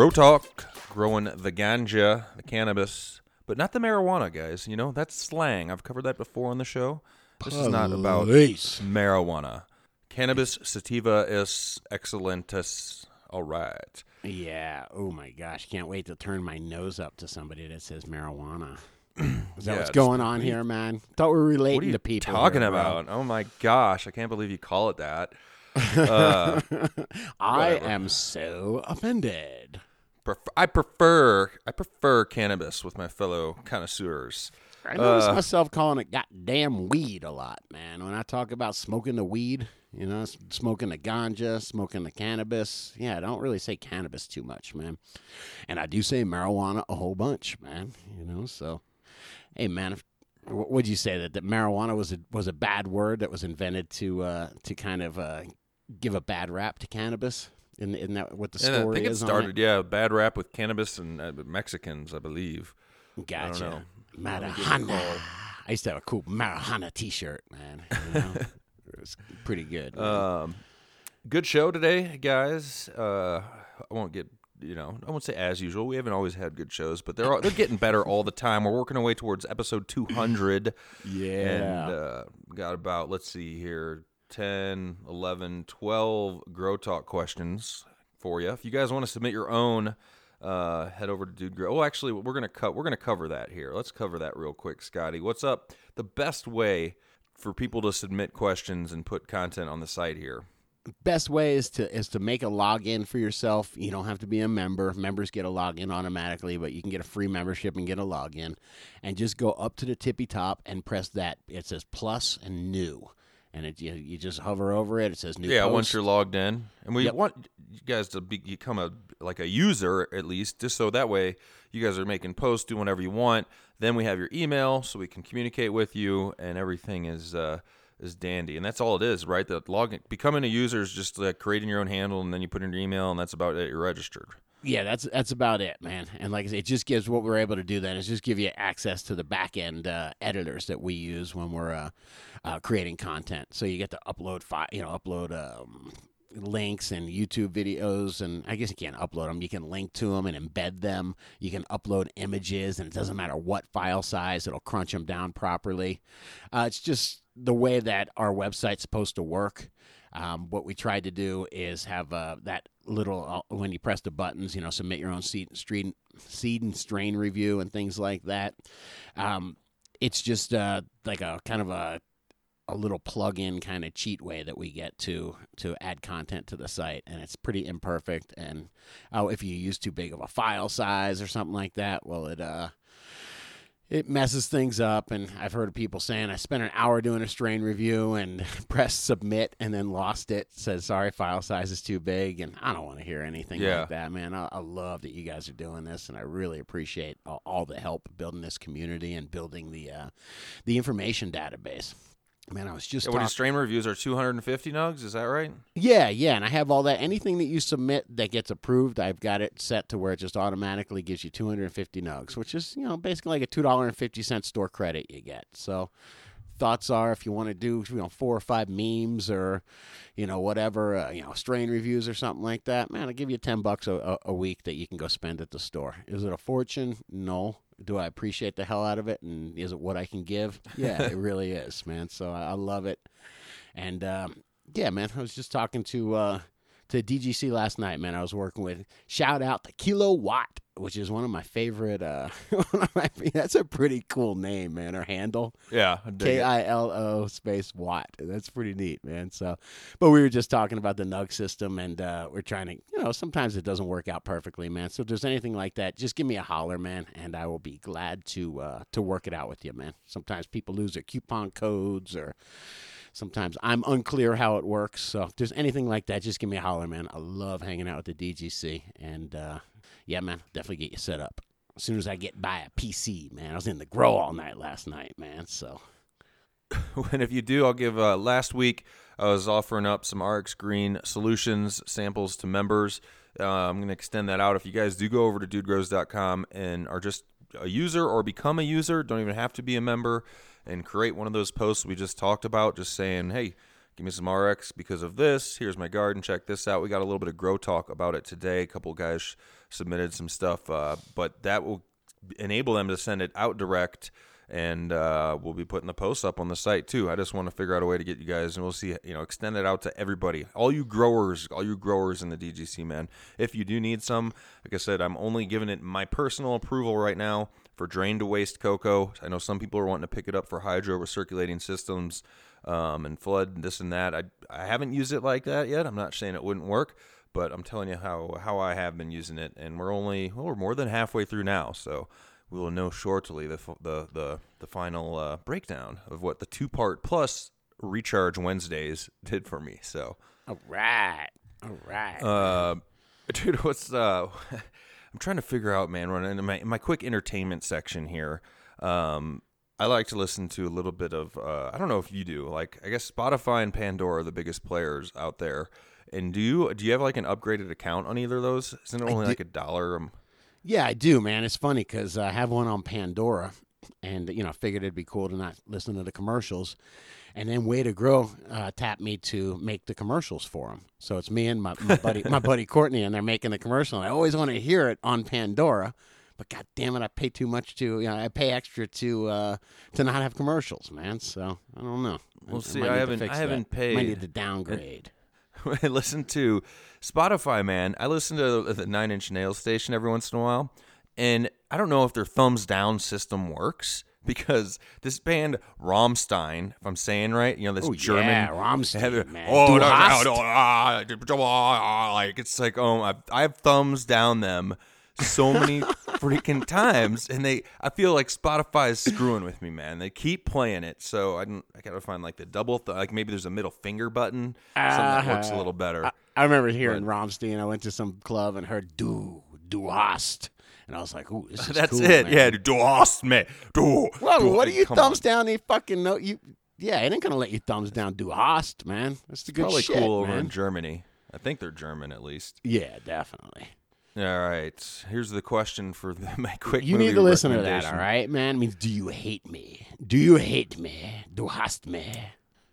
Grow Talk, growing the ganja, the cannabis, but not the marijuana, guys. You know, that's slang. I've covered that before on the show. This is not about Police. marijuana. Cannabis sativa is excellentus. All right. Yeah. Oh my gosh. Can't wait to turn my nose up to somebody that says marijuana. Is that Yeah, what's going on here, man? Thought we were relating What are you to people. talking here, bro. about? Oh my gosh, I can't believe you call it that. Uh, I am so offended. Pref- I prefer I prefer cannabis with my fellow connoisseurs. I notice Uh, myself calling it goddamn weed a lot, man. When I talk about smoking the weed, you know, smoking the ganja, smoking the cannabis. Yeah, I don't really say cannabis too much, man. And I do say marijuana a whole bunch, man. You know, so hey, man, if, would you say that, that marijuana was a was a bad word that was invented to uh, to kind of uh, give a bad rap to cannabis? Isn't, isn't that what the And story I think it is? started, yeah, bad rap with cannabis and uh, Mexicans, I believe. Gotcha. know. Marijuana. I used to have a cool marijuana T-shirt, man. You know? it was pretty good. Um, good show today, guys. Uh, I won't get you know I won't say as usual. We haven't always had good shows, but they're they're getting better all the time. We're working our way towards episode two hundred. yeah. and uh, got about let's see here 10 11 12 grow talk questions for you if you guys want to submit your own uh, head over to dude grow oh actually we're gonna cut we're gonna cover that here let's cover that real quick scotty what's up the best way for people to submit questions and put content on the site here Best way is to is to make a login for yourself. You don't have to be a member. Members get a login automatically, but you can get a free membership and get a login. And just go up to the tippy top and press that. It says plus and new, and it you, you just hover over it. It says new. yeah once you're logged in and we Yep. want you guys to be, become a like a user at least just so that way you guys are making posts doing whatever you want then we have your email so we can communicate with you and everything is uh is dandy and that's all it is right the login becoming a user is just like creating your own handle and then you put in your email and that's about it you're registered Yeah, that's that's about it, man. And like I say, it just gives what we're able to do. Then is just give you access to the back end uh, editors that we use when we're uh, uh, creating content. So you get to upload file, you know, upload um, links and YouTube videos, and I guess you can't upload them. You can link to them and embed them. You can upload images, and it doesn't matter what file size; it'll crunch them down properly. Uh, it's just the way that our website's supposed to work. Um, what we tried to do is have uh, that little uh, when you press the buttons, you know, submit your own seed, street, seed and strain review and things like that. Um, it's just uh, like a kind of a a little plug-in kind of cheat way that we get to to add content to the site, and it's pretty imperfect. And oh, if you use too big of a file size or something like that, well, it uh, it messes things up. And I've heard of people saying I spent an hour doing a strain review and pressed submit and then lost it. Said sorry, file size is too big, and I don't want to hear anything Yeah. like that, man. I, I love that you guys are doing this, and I really appreciate all, all the help building this community and building the uh, the information database. Man, I was just Yeah, what strain reviews are 250 nugs is that right Yeah, yeah, and I have all that. Anything that you submit that gets approved, I've got it set to where it just automatically gives you 250 nugs, which is you know basically like a two dollar and fifty cent store credit you get. So, thoughts are if you want to do you know four or five memes or you know whatever uh, you know strain reviews or something like that, man, I'll give you ten bucks a, a, a week that you can go spend at the store. Is it a fortune? No. Do I appreciate the hell out of it? And is it what I can give? Yeah, it really is, man. So I, I love it. And um, yeah, man, I was just talking to uh, to DGC last night, man. I was working with shout out to Kilowatt which is one of my favorite. Uh, of my, that's a pretty cool name, man. Or handle. Yeah, K. I L O space Watt. That's pretty neat, man. So, but we were just talking about the Nug system, and uh, we're trying to, you know, sometimes it doesn't work out perfectly, man. So if there's anything like that, just give me a holler, man, and I will be glad to uh, to work it out with you, man. Sometimes people lose their coupon codes, or sometimes I'm unclear how it works. So if there's anything like that, just give me a holler, man. I love hanging out with the DGC, and uh, yeah, man, definitely get you set up. As soon as I get by a PC, man, I was in the grow all night last night, man. So. and if you do, I'll give. Uh, last week, I was offering up some RX Green solutions samples to members. Uh, I'm going to extend that out. If you guys do go over to dudegrows.com and are just a user or become a user, don't even have to be a member, and create one of those posts we just talked about, just saying, hey, give me some RX because of this. Here's my garden. Check this out. We got a little bit of grow talk about it today. A couple guys submitted some stuff, uh, but that will enable them to send it out direct and uh, we'll be putting the posts up on the site too. I just want to figure out a way to get you guys, and we'll see, you know, extend it out to everybody, all you growers, all you growers in the DGC, man. If you do need some, like I said, I'm only giving it my personal approval right now for drain to waste cocoa. I know some people are wanting to pick it up for hydro recirculating systems um, and flood and this and that. I I haven't used it like that yet. I'm not saying it wouldn't work. But I'm telling you how, how I have been using it, and we're only well, we're more than halfway through now, so we will know shortly the the the, the final uh, breakdown of what the two part plus recharge Wednesdays did for me. So, All right. All right. uh, dude, what's uh, I'm trying to figure out, man. Running in my in my quick entertainment section here, um, I like to listen to a little bit of. Uh, I don't know if you do. Like, I guess Spotify and Pandora are the biggest players out there. And do you do you have like an upgraded account on either of those? Isn't it only like a dollar? Um, yeah, I do, man. It's funny because I have one on Pandora, and you know, figured it'd be cool to not listen to the commercials. And then Way to Grow uh, tapped me to make the commercials for them. So it's me and my, my buddy, my buddy Courtney, and they're making the commercial. And I always want to hear it on Pandora, but god damn it, I pay too much to, you know, I pay extra to uh, to not have commercials, man. So I don't know. Well, see, might I haven't- I haven't that. paid. Might need to downgrade. I listen to Spotify, man. I listen to the Nine Inch Nails station every once in a while, and I don't know if their thumbs down system works because this band Rammstein, if I'm saying right, you know this Oh, German yeah, Rammstein, man. Oh, no, no, no, ah, ah, like it's like oh, I, I have thumbs down them so many freaking times, and they I feel like Spotify is screwing with me, man. They keep playing it, so I don't, I gotta find like the double, th- like maybe there's a middle finger button, something that works a Uh-huh. little better. I, I remember hearing Rammstein. I went to some club and heard "Du Du hast," and I was like, "Ooh, this is That's cool, it. man. Yeah, du hast me. Du. Well, du- what are you come thumbs on. down? You fucking know you. Yeah, it ain't gonna let you thumbs down. Du hast, man. That's the good Probably shit, cool over in Germany. I think they're German at least. yeah, definitely. All right. Here's the question for the, my quick. You need to listen to that, all right, man. It means, do you hate me? Do you hate me? Du hast me.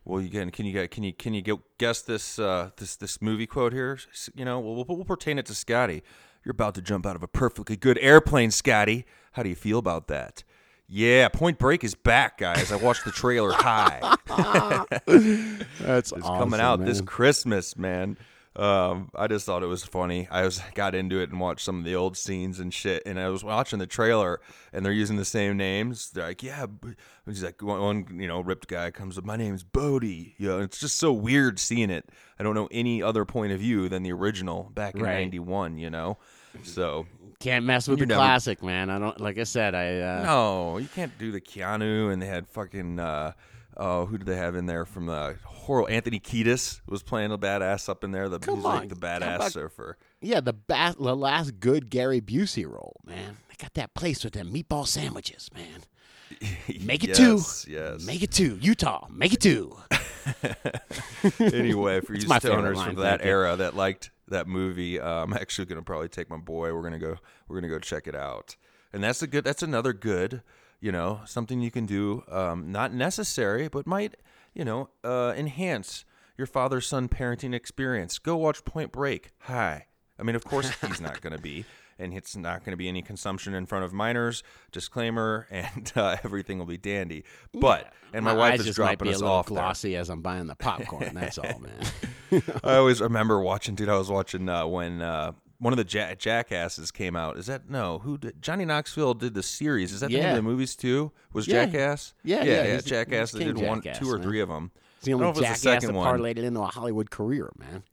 Well, you can can you can you can you guess this uh, this this movie quote here? You know, we'll, we'll, we'll pertain it to Scotty. You're about to jump out of a perfectly good airplane, Scotty. How do you feel about that? Yeah, Point Break is back, guys. I watched the trailer. Hi. That's It's coming out this Christmas, man. Um, I just thought it was funny. I was got into it and watched some of the old scenes and shit. And I was watching the trailer, and they're using the same names. They're like, "Yeah," B-" he's like, one, one, you know, ripped guy comes up. My name's Bodhi. You know, it's just so weird seeing it. I don't know any other point of view than the original back in Right. '91. You know, so Can't mess with the never- classic, man. I don't. Like I said, I. Uh, no, you can't do the Keanu. And they had fucking. Uh, Oh, who did they have in there from the horror? Anthony Kiedis was playing a badass up in there. The, Come he's like the badass about- surfer. Yeah, the ba- the last good Gary Busey role, man. They got that place with them meatball sandwiches, man. Make it yes, two. Yes. Make it two. Utah. Make it two. anyway, for you stoners line, from that era that liked that movie, uh, I'm actually gonna probably take my boy. We're gonna go. We're gonna go check it out. And that's a good. That's another good. You know, something you can do. Um, not necessary, but might you know uh, enhance your father son parenting experience. Go watch Point Break. Hi. I mean, of course he's not gonna be. And it's not going to be any consumption in front of minors. Disclaimer, and uh, everything will be dandy. But and my, wife eyes is dropping us off there. glossy as I'm buying the popcorn. That's all, man. I always remember watching, dude. I was watching uh, when uh, one of the ja- jackasses came out. Is that no? Who did Johnny Knoxville did the series? Is that the name of the movies too? Was Yeah. Jackass? Yeah, yeah, yeah, yeah. Jackass. They did one, Jackass, two or man. three of them. It's the only don't know if it was jackass the that second one. parlayed into a Hollywood career, man.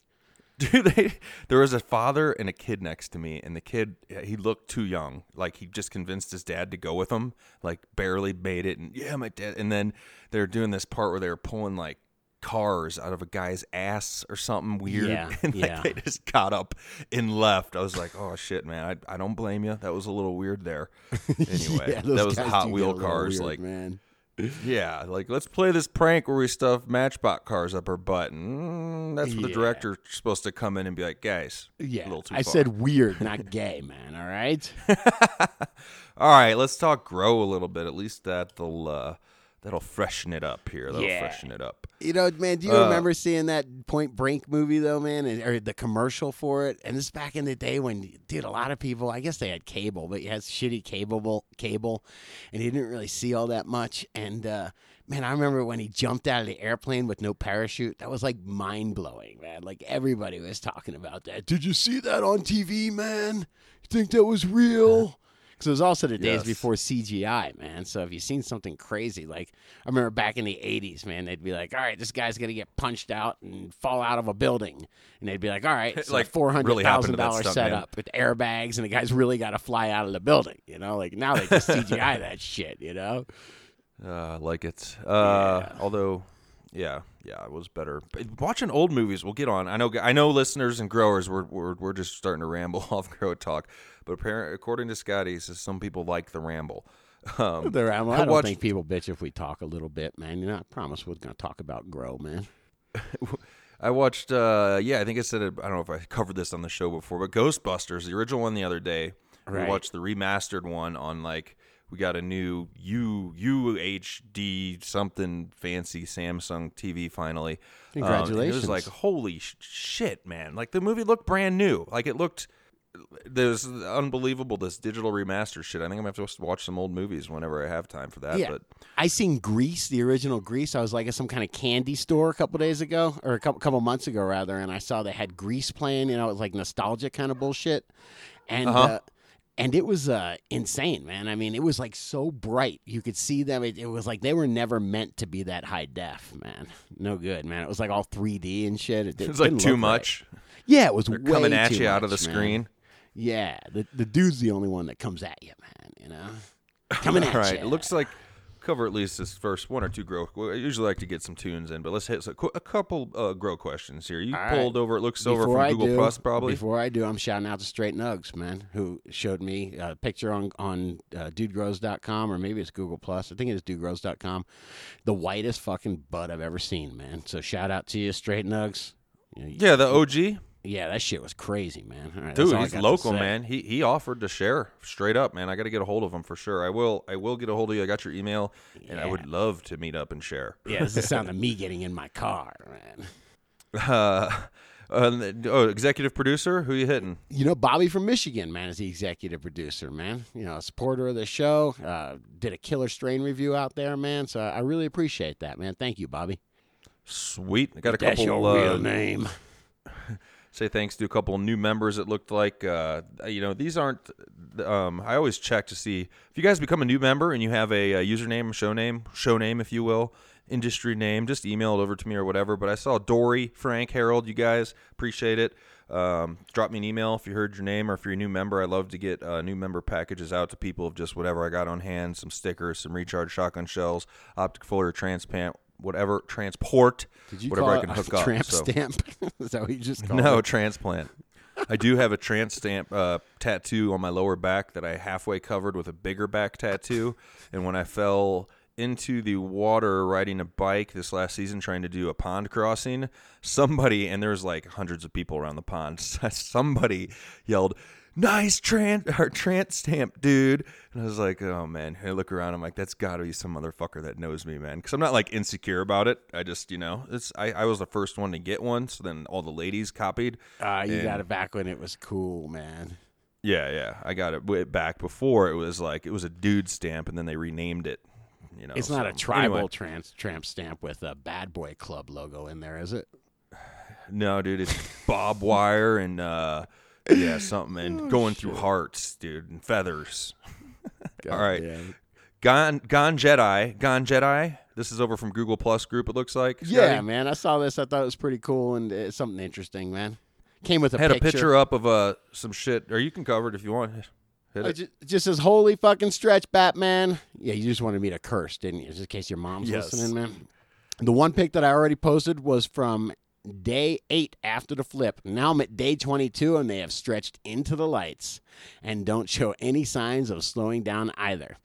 Dude, they, there was a father and a kid next to me, and the kid he looked too young. Like he just convinced his dad to go with him. Like barely made it, and yeah, my dad. And then they're doing this part where they're pulling like cars out of a guy's ass or something weird. Yeah, and like yeah. they just got up and left. I was like, oh shit, man, I, I don't blame you. That was a little weird there. Anyway, yeah, those that was Hot do get a Wheel cars, weird, like man. yeah, like let's play this prank where we stuff Matchbox cars up her butt. Mm, that's where the director's supposed to come in and be like, guys, Yeah, a little too I far. said weird, not gay, man. All right. All right, let's talk grow a little bit. At least that'll uh, that'll freshen it up here. That'll Yeah. freshen it up. You know, man, do you Uh, remember seeing that Point Break movie though, man, and, or the commercial for it? And this is back in the day when, dude, a lot of people, I guess they had cable, but you had shitty cable, cable, and you didn't really see all that much. And uh, man, I remember when he jumped out of the airplane with no parachute. That was like mind blowing, man. Like everybody was talking about that. Did you see that on TV, man? You think that was real? Because it was also the days Yes. before CGI, man. So if you've seen something crazy, like I remember back in the '80s, man, they'd be like, "All right, this guy's gonna get punched out and fall out of a building," and they'd be like, "All right, it's like Like, four hundred really happened thousand to that dollars stuntman. setup with airbags, and the guy's really got to fly out of the building." You know, like now they just CGI that shit. You know? Uh, like it. Uh, Although, yeah, yeah, it was better. But watching old movies, we'll get on. I know, I know, listeners and growers, we're we're, we're just starting to ramble off grow talk. But apparently, according to Scotty, he says some people like the ramble. Um, ramble. I, I don't watched- think people bitch if we talk a little bit, man. You know, I promise we're gonna talk about grow, man. I watched, uh, yeah, I think I said it. I don't know if I covered this on the show before, but Ghostbusters, the original one, the other day. We watched the remastered one on like we got a new U UHD something fancy Samsung TV finally. Um, it was like holy sh- shit, man! Like the movie looked brand new. Like it looked. There's unbelievable this digital remaster shit. I think I'm gonna have to watch some old movies whenever I have time for that. Yeah. But I seen Grease, the original Grease. I was like at some kind of candy store a couple days ago, or a couple couple months ago rather, and I saw they had Grease playing. You know, it was like nostalgia kind of bullshit, and Uh-huh. uh, and it was uh, insane, man. I mean, it was like so bright, you could see them. It, it was like they were never meant to be that high def, man. No good, man. It was like all 3D and shit. It, it was like too look right. much. Yeah, it was They're coming at you out of the man. screen. Yeah, the the dude's the only one that comes at you, man. You know, coming at All right. you. It looks like cover at least this first one or two grow. I usually like to get some tunes in, but let's hit a, a couple uh, grow questions here. You All right. pulled over. It looks over Before from I Google do- Plus, probably. Before I do, I'm shouting out to Straight Nugs, man, who showed me a picture on on uh, dudegrows.com or maybe it's Google Plus. I think it's dudegrows.com. The whitest fucking butt I've ever seen, man. So shout out to you, Straight Nugs. You know, yeah, the OG yeah, that shit was crazy, man. All right, that's dude. He's local, man. He he offered to share straight up, man. I got to get a hold of him for sure. I will. I will get a hold of you. I got your email, and I would love to meet up and share. Yeah, this is the sound of me getting in my car, man. Uh, uh, oh, executive producer, who you hitting? You know, Bobby from Michigan, man, is the executive producer, man. You know, a supporter of the show. Uh, did a killer strain review out there, man. So I really appreciate that, man. Thank you, Bobby. Sweet. I got a That's couple. your uh, real name. Say thanks to a couple new members. It looked like uh, you know these aren't. Um, I always check to see if you guys become a new member and you have a, a username, show name, show name, if you will, industry name. Just email it over to me or whatever. But I saw Dory, Frank, Harold. You guys appreciate it. Um, drop me an email if you heard your name or if you're a new member. I love to get uh, new member packages out to people of just whatever I got on hand, some stickers, some recharge shotgun shells, optic folder, transplant, whatever, transport, Did you whatever call I can a hook up. tramp so. stamp? is that what you just called No, it? transplant. I do have a trans stamp uh, tattoo on my lower back that I halfway covered with a bigger back tattoo. And when I fell into the water riding a bike this last season trying to do a pond crossing, somebody, and there's like hundreds of people around the pond, somebody yelled, Nice trans or trans stamp, dude. And I was like, oh man. And I look around, I'm like, that's got to be some motherfucker that knows me, man. Because I'm not like insecure about it. I just, you know, it's I, I was the first one to get one, so then all the ladies copied. Uh, you And- got it back when it was cool, man. Yeah, yeah. I got it back before it was like it was a dude stamp, and then they renamed it. You know, It's not a tribal anyway. trans tramp stamp with a Bad Boy Club logo in there, is it? no, dude. It's Bob Wire and uh, Yeah, something and going through hearts, dude, and feathers. All right. Gone, gone Jedi, gone Jedi. This is over from Google Plus Group. It looks like. Yeah, man. I saw this. I thought it was pretty cool and it's something interesting, man. Came with a had picture. a picture up of uh some shit. Or you can cover it if you want. Hit Uh, it. ju- It just says, "Holy fucking stretch, Batman." Yeah, you just wanted me to curse, didn't you? Just in case your mom's Yes. listening, man. The one pic that I already posted was from day eight after the flip. Now I'm at day 22, and they have stretched into the lights and don't show any signs of slowing down either.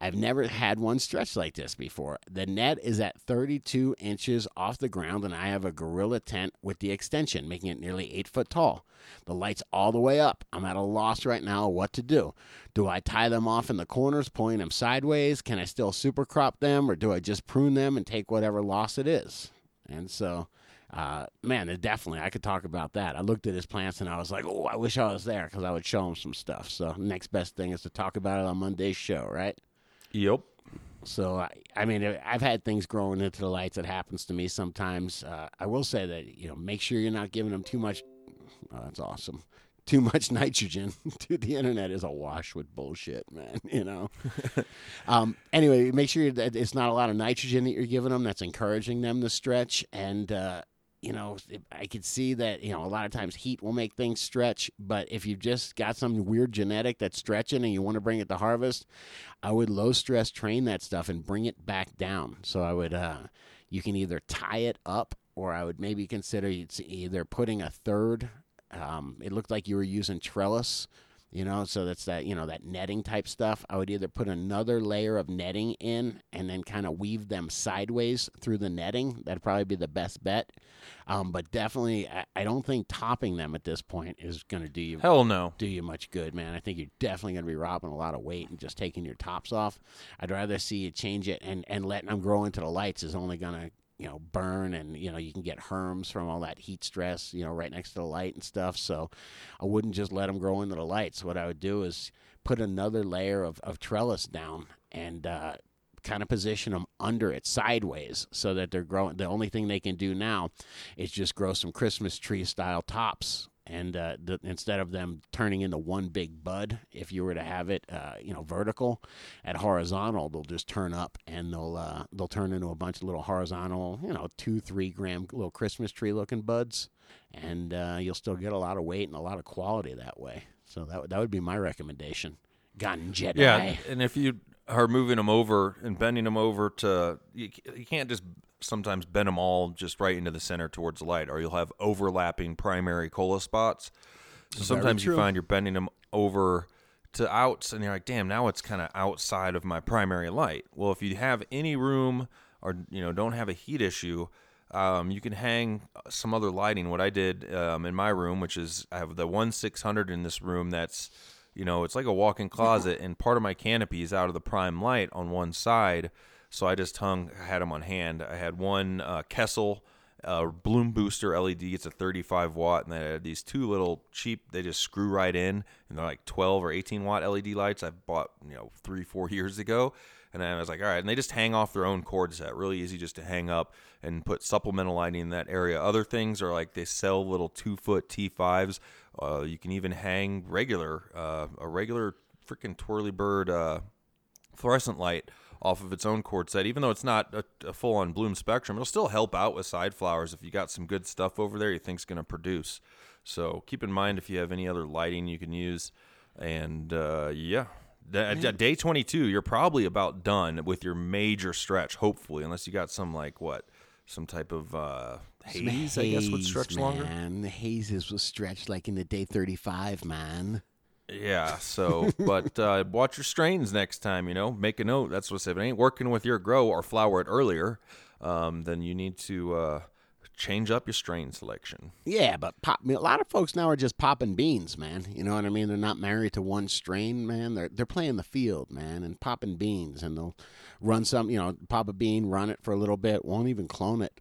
I've never had one stretch like this before. The net is at 32 inches off the ground, and I have a gorilla tent with the extension, making it nearly eight foot tall. The lights all the way up. I'm at a loss right now what to do. Do I tie them off in the corners, pulling them sideways? Can I still super crop them, or do I just prune them and take whatever loss it is? And so, uh, man, definitely, I could talk about that. I looked at his plants and I was like, oh, I wish I was there because I would show him some stuff. So, next best thing is to talk about it on Monday's show, right? Yep. So I, I mean, I've had things growing into the lights. It happens to me sometimes. Uh, I will say that you know, make sure you're not giving them too much. Oh, that's awesome. Too much nitrogen. Dude, the internet is awash with bullshit, man. You know. um, anyway, make sure that it's not a lot of nitrogen that you're giving them. That's encouraging them to stretch. And uh, you know, I could see that you know a lot of times heat will make things stretch. But if you've just got some weird genetic that's stretching and you want to bring it to harvest, I would low stress train that stuff and bring it back down. So I would, uh, you can either tie it up or I would maybe consider either putting a third. Um, it looked like you were using trellis, you know, so that's that, you know, that netting type stuff. I would either put another layer of netting in and then kind of weave them sideways through the netting. That'd probably be the best bet. Um, but definitely, I, I don't think topping them at this point is going to do you Hell no. do you much good, man. I think you're definitely going to be robbing a lot of weight and just taking your tops off. I'd rather see you change it and, and letting them grow into the lights is only going to, you know, burn and, you know, you can get herms from all that heat stress, you know, right next to the light and stuff. So I wouldn't just let them grow into the lights. What I would do is put another layer of, of trellis down and, uh, kind of position them under it sideways so that they're growing. The only thing they can do now is just grow some Christmas tree style tops. And uh, the, instead of them turning into one big bud, if you were to have it, uh, you know, vertical, at horizontal, they'll just turn up and they'll uh, they'll turn into a bunch of little horizontal, you know, two three gram little Christmas tree looking buds, and uh, you'll still get a lot of weight and a lot of quality that way. So that that would be my recommendation. Gun Jedi. Yeah, and if you are moving them over and bending them over to, you, you can't just sometimes bend them all just right into the center towards the light, or you'll have overlapping primary cola spots. So sometimes you find you're bending them over to outs, and you're like, damn, now it's kind of outside of my primary light. Well, if you have any room or you know don't have a heat issue. Um, you can hang some other lighting. What I did um, in my room, which is I have the one six hundred in this room. That's you know, it's like a walk-in closet, and part of my canopy is out of the prime light on one side. So I just hung, had them on hand. I had one uh, Kessil uh, Bloom Booster LED. It's a 35 watt, and then I had these two little cheap. They just screw right in, and they're like 12 or 18 watt LED lights. I bought you know three, four years ago, and then I was like, all right, and they just hang off their own cord set. Really easy just to hang up and put supplemental lighting in that area. Other things are like they sell little two foot T5s. Uh, you can even hang regular, uh, a regular freaking twirly bird uh, fluorescent light off of its own cord set. Even though it's not a, a full on bloom spectrum, it'll still help out with side flowers if you got some good stuff over there you think's going to produce. So keep in mind if you have any other lighting you can use. And uh, yeah, Da- da- day 22, you're probably about done with your major stretch, hopefully, unless you got some like what, some type of uh, Some haze, I guess, would haze, stretch longer. Man. The hazes will stretch like in the day 35, man. Yeah. So, but uh, watch your strains next time. You know, make a note. That's what I said. If it ain't working with your grow or flower it earlier, um, then you need to uh, change up your strain selection. Yeah, but pop, a lot of folks now are just popping beans, man. You know what I mean? They're not married to one strain, man. They're they're playing the field, man, and popping beans, and they'll run some, you know, pop a bean, run it for a little bit, won't even clone it,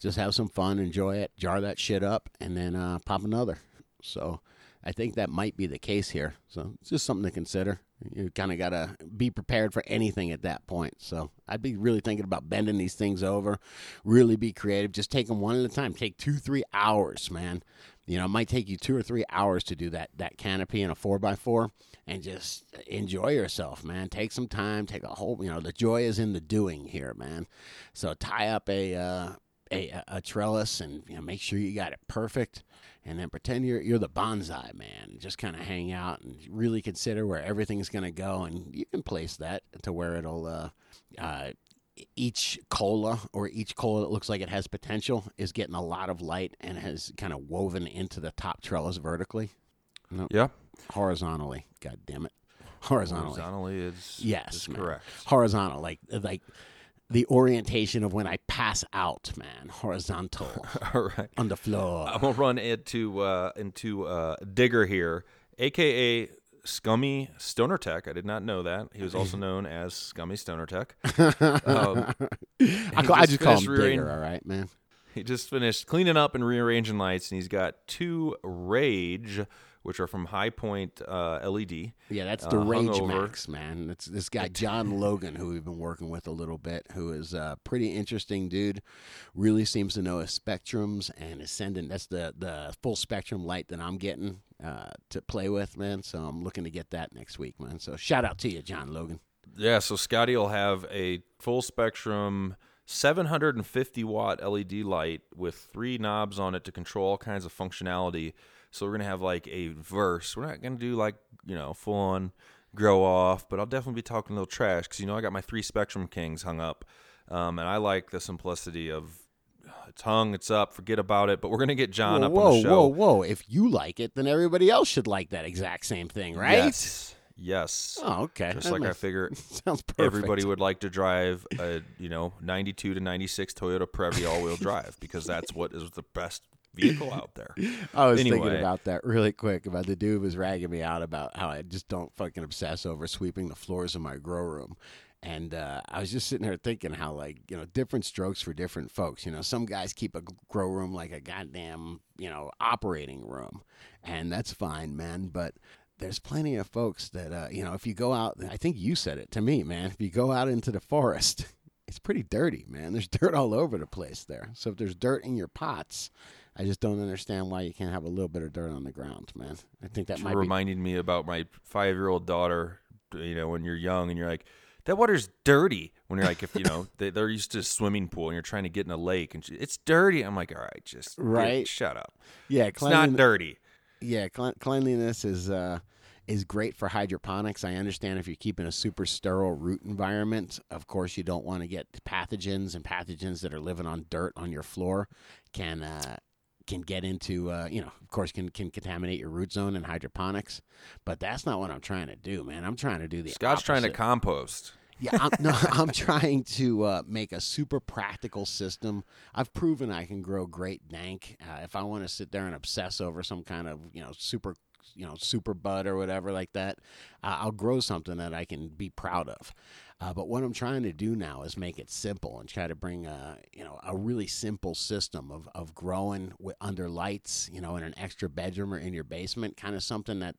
just have some fun, enjoy it, jar that shit up, and then uh, pop another. So I think that might be the case here. So it's just something to consider. You kind of got to be prepared for anything at that point. So I'd be really thinking about bending these things over, really be creative. Just take them one at a time. Take two, three hours, man. You know, it might take you two or three hours to do that that canopy in a four by four, and just enjoy yourself, man. Take some time. Take a whole. You know, the joy is in the doing here, man. So tie up a uh, a, a trellis and you know make sure you got it perfect, and then pretend you're you're the bonsai man. Just kind of hang out and really consider where everything's gonna go, and you can place that to where it'll. Uh, uh, each cola or each cola that looks like it has potential is getting a lot of light and has kind of woven into the top trellis vertically, Yeah. horizontally. God damn it, horizontally. Horizontally is Yes, is correct. Horizontal, like like the orientation of when I pass out, man. Horizontal All right. on the floor. I'm gonna run into uh, into uh, Digger here, aka Scummy Stoner Tech. I did not know that he was also known as Scummy Stoner Tech. Um, I, call, I just just call him rearranging- Digger, all right, man. he just finished cleaning up and rearranging lights, and he's got two Rage, which are from High Point uh, LED. Yeah, that's uh, the hung Rage over. Max, man. It's this guy John Logan, who we've been working with a little bit, who is a pretty interesting dude. Really seems to know his spectrums and ascendant. That's the the full spectrum light that I'm getting uh, to play with, man. So I'm looking to get that next week, man. So shout out to you, John Logan. Yeah, so Scotty will have a full spectrum 750 watt LED light with three knobs on it to control all kinds of functionality. So we're going to have like a verse. We're not going to do like, you know, full on grow off, but I'll definitely be talking a little trash because, you know, I got my three Spectrum Kings hung up. Um, and I like the simplicity of it's hung, it's up, forget about it. But we're going to get John whoa, up whoa, on the show. whoa, whoa! If you like it, then everybody else should like that exact same thing, right? Yes. Yes. Oh, okay. Just That like I figure sounds perfect. everybody would like to drive a you know 92 to 96 Toyota Previa all-wheel drive because that's what is the best vehicle out there. I was thinking about that really quick. About the dude was ragging me out about how I just don't fucking obsess over sweeping the floors of my grow room. And uh, I was just sitting there thinking how, like, you know, different strokes for different folks. You know, some guys keep a grow room like a goddamn, you know, operating room, and that's fine, man. But there's plenty of folks that, uh, you know, if you go out, I think you said it to me, man. If you go out into the forest, it's pretty dirty, man. There's dirt all over the place there. So if there's dirt in your pots, I just don't understand why you can't have a little bit of dirt on the ground, man. I think that might be. reminding me about my five-year-old daughter. You know, when you're young and you're like, that water's dirty. When you're like, if you know, they, they're used to a swimming pool and you're trying to get in a lake and she, it's dirty. I'm like, all right, just Right. shut up. Yeah, It's not dirty. Yeah, cle- cleanliness is uh, is great for hydroponics. I understand if you're keeping a super sterile root environment, of course you don't want to get pathogens and pathogens that are living on dirt on your floor can uh, can get into uh, you know of course can can contaminate your root zone in hydroponics. But that's not what I'm trying to do, man. I'm trying to do the Scott's trying to compost. Yeah, I'm, no, I'm trying to uh, make a super practical system. I've proven I can grow great dank. Uh, if I want to sit there and obsess over some kind of you know super you know super bud or whatever like that, uh, I'll grow something that I can be proud of. Uh, but what I'm trying to do now is make it simple and try to bring a you know a really simple system of, of growing wi- under lights, you know, in an extra bedroom or in your basement, kind of something that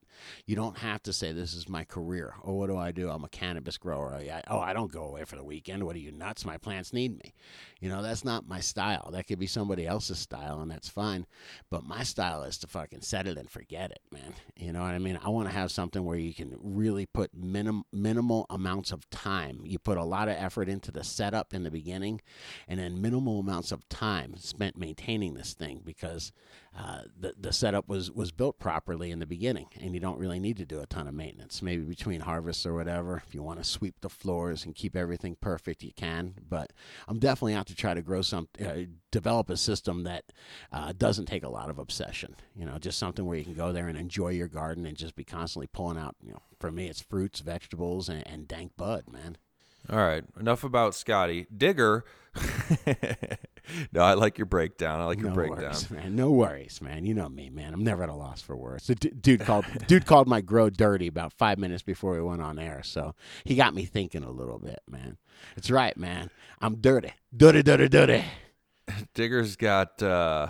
you don't have to say this is my career. Oh, what do I do? I'm a cannabis grower. Oh. Oh, I don't go away for the weekend. What are you nuts? My plants need me. You know, that's not my style. That could be somebody else's style, and that's fine. But my style is to fucking set it and forget it, man. You know what I mean? I want to have something where you can really put minim- minimal amounts of time. You put a lot of effort into the setup in the beginning, and then minimal amounts of time spent maintaining this thing because uh, the the setup was was built properly in the beginning, and you don't really need to do a ton of maintenance. Maybe between harvests or whatever, if you want to sweep the floors and keep everything perfect, you can. But I'm definitely out to try to grow some, uh, develop a system that uh, doesn't take a lot of obsession. You know, just something where you can go there and enjoy your garden and just be constantly pulling out. You know, for me, it's fruits, vegetables, and, and dank bud, man. All right, enough about Scotty. Digger. no, I like your breakdown. I like your no breakdown. worries, man. No worries, man. You know me, man. I'm never at a loss for words. The d- dude called dude called my grow dirty about five minutes before we went on air, so he got me thinking a little bit, man. It's right, man. I'm dirty, dirty, dirty, dirty. Digger's got. Uh,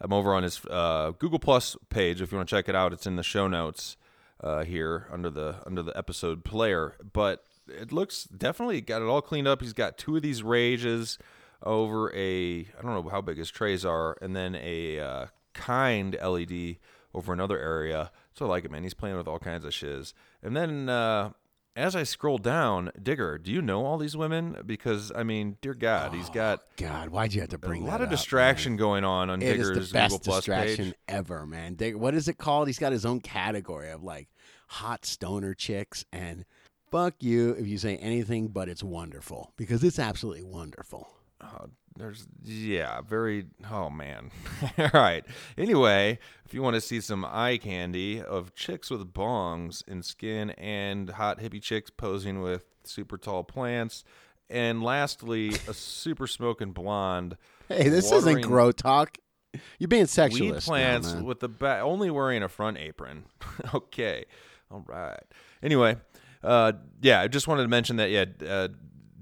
I'm over on his uh, Google Plus page. If you want to check it out, it's in the show notes uh, here under the under the episode player. But it looks definitely got it all cleaned up. He's got two of these rages over a. I don't know how big his trays are, and then a uh, kind LED over another area. So I like it, man. He's playing with all kinds of shiz. And then uh, as I scroll down, Digger, do you know all these women? Because I mean, dear God, he's got God, why'd you have to bring a lot of up, distraction man? going on on It is Digger's the best Google Plus distraction page. ever, man. Dig, what is it called? He's got his own category of like hot stoner chicks and fuck you if you say anything but it's wonderful because it's absolutely wonderful. Oh, there's yeah, very oh man. All right. Anyway, if you want to see some eye candy of chicks with bongs in skin and hot hippie chicks posing with super tall plants, and lastly, a super smoking blonde. Hey, this isn't grow talk. You're being sexualist. Weed now, plants man. with the back only wearing a front apron. okay. All right. Anyway, uh, yeah, I just wanted to mention that. Yeah, uh,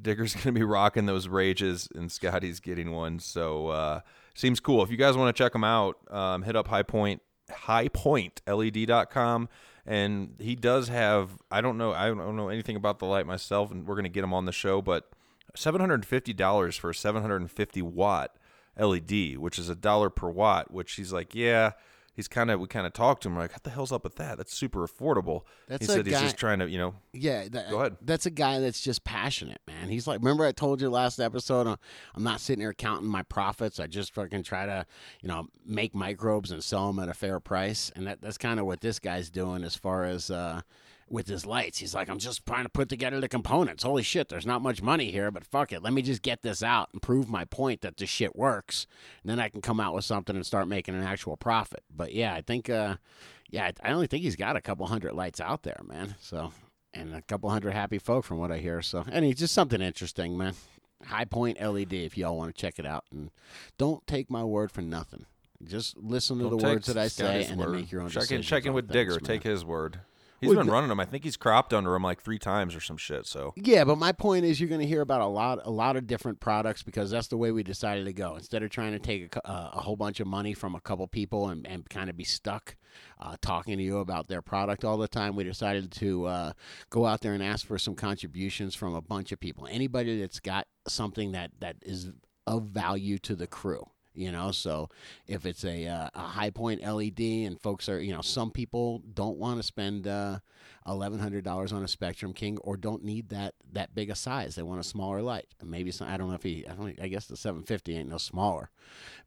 Digger's gonna be rocking those rages, and Scotty's getting one. So uh, seems cool. If you guys want to check him out, um, hit up High Point highpointled.com and he does have I don't know I don't know anything about the light myself and we're going to get him on the show but $750 for a 750 watt LED which is a dollar per watt which he's like yeah he's kind of we kind of talked to him like what the hell's up with that that's super affordable That's he said he's just trying to you know Yeah, that, Go ahead. That's a guy that's just passionate, man. He's like, remember I told you last episode, uh, I'm not sitting here counting my profits. I just fucking try to, you know, make microbes and sell them at a fair price. And that that's kind of what this guy's doing as far as uh, with his lights. He's like, I'm just trying to put together the components. Holy shit, there's not much money here, but fuck it. Let me just get this out and prove my point that this shit works. And then I can come out with something and start making an actual profit. But yeah, I think, uh, yeah, I only think he's got a couple hundred lights out there, man. So and a couple hundred happy folk from what I hear. So, and it's just something interesting, man. High Point LED, if y'all want to check it out, and don't take my word for nothing. Just listen to don't the words that I say, and word. then make your own check in check in with Digger take his word He's Well, been running them. I think he's cropped under them like three times or some shit. So Yeah, but my point is, you're going to hear about a lot, a lot of different products because that's the way we decided to go. Instead of trying to take a, uh, a whole bunch of money from a couple people and, and kind of be stuck uh, talking to you about their product all the time, we decided to uh, go out there and ask for some contributions from a bunch of people. Anybody that's got something that that is of value to the crew. You know, so if it's a uh, a high point LED and folks are, you know, some people don't want to spend uh, eleven hundred dollars on a Spectrum King or don't need that that big a size. They want a smaller light. Maybe some, I don't know if he. I don't. I guess the seven fifty ain't no smaller.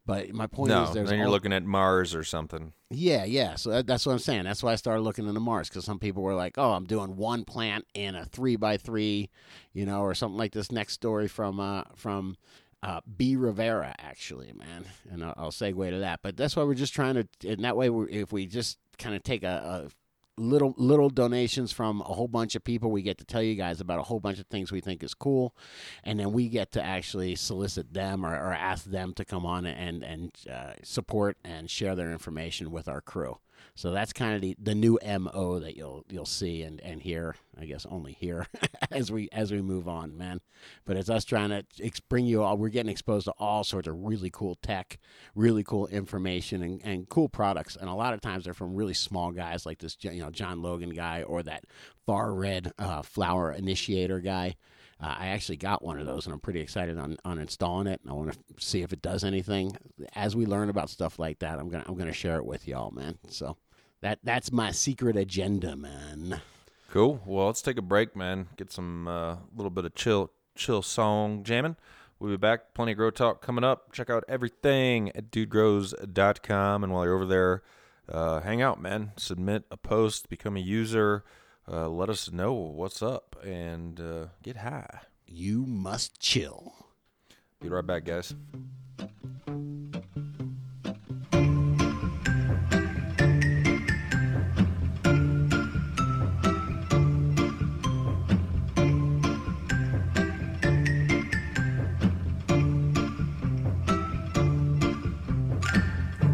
But my point no, is, there's then you're all- looking at Mars or something. yeah, yeah. So that, that's what I'm saying. That's why I started looking into Mars because some people were like, "Oh, I'm doing one plant in a three by three, you know, or something like this." Next story from uh, from uh, B Rivera, actually, man, and I'll, I'll segue to that. But that's why we're just trying to, and that way, if we just kind of take a, a little little donations from a whole bunch of people, we get to tell you guys about a whole bunch of things we think is cool, and then we get to actually solicit them or, or ask them to come on and and uh, support and share their information with our crew. So that's kind of the, the new mo that you'll you'll see and, and hear. I guess only hear as we as we move on, man. But it's us trying to bring you all. We're getting exposed to all sorts of really cool tech, really cool information, and, and cool products. And a lot of times they're from really small guys like this, you know, John Logan guy or that far red uh, flower initiator guy. Uh, I actually got one of those, and I'm pretty excited on, on installing it. I want to see if it does anything. As we learn about stuff like that, I'm gonna I'm gonna share it with y'all, man. So that that's my secret agenda, man. Cool. Well, let's take a break, man. Get some uh, little bit of chill, chill song jamming. We'll be back. Plenty of grow talk coming up. Check out everything at dudegrows.com. And while you're over there, uh, hang out, man. Submit a post, become a user. Uh, let us know what's up and uh, get high. You must chill. Be right back, guys.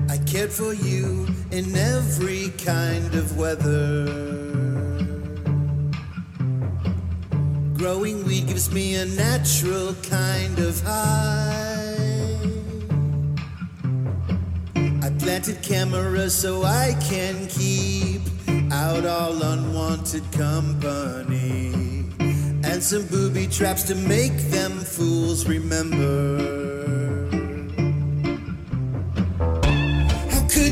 I cared for you in every kind of weather. Growing weed gives me a natural kind of high. I planted cameras so I can keep out all unwanted company. And some booby traps to make them fools remember.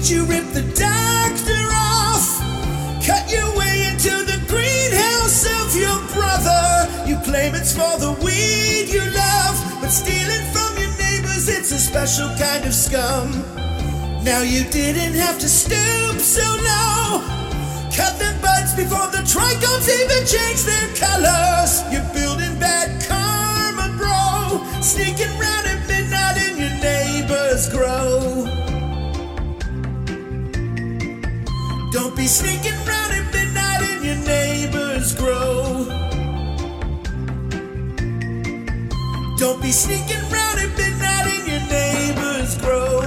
Did you rip the doctor off? Cut your way into the greenhouse of your brother. You claim it's for the weed you love, but stealing from your neighbors, it's a special kind of scum. Now you didn't have to stoop so low. Cut the buds before the trichomes even change their colors. You're building bad karma, bro. Sneaking round at midnight in your neighbor's grow. Don't be sneaking round at midnight in your neighbor's grow. Don't be sneaking round at midnight in your neighbor's grow.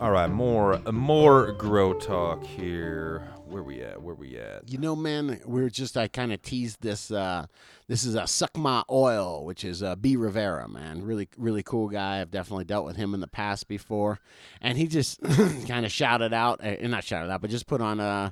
All right, more more grow talk here. Where we at? Where we at? You know, man, we are just I kind of teased this. Uh, this is a Suck My Oil, which is uh, B Rivera, man. Really, really cool guy. I've definitely dealt with him in the past before, and he just kind of shouted out, uh, not shouted out, but just put on uh,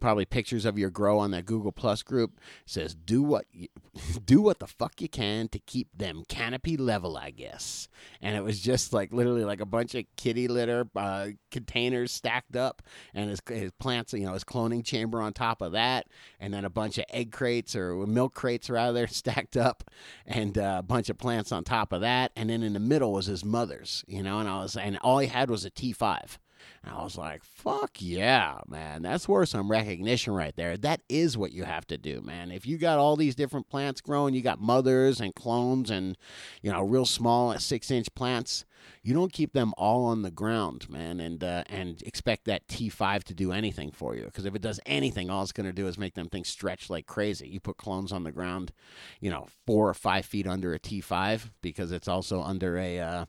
probably pictures of your grow on that Google Plus group. Says do what you, do what the fuck you can to keep them canopy level, I guess. And it was just like literally like a bunch of kitty litter uh, containers stacked up, and his, his plants, you know, his cloning chamber on top of that, and then a bunch of egg crates or milk crates rather stacked up, and uh, a bunch of plants on top of that, and then in the middle was his mother's, you know, and I was and all he had was a T five. And I was like, fuck yeah, man. That's worth some recognition right there. That is what you have to do, man. If you got all these different plants growing, you got mothers and clones and, you know, real small six inch plants, you don't keep them all on the ground, man, and uh, and expect that T5 to do anything for you. Because if it does anything, all it's going to do is make them things stretch like crazy. You put clones on the ground, you know, four or five feet under a T5 because it's also under a. Uh,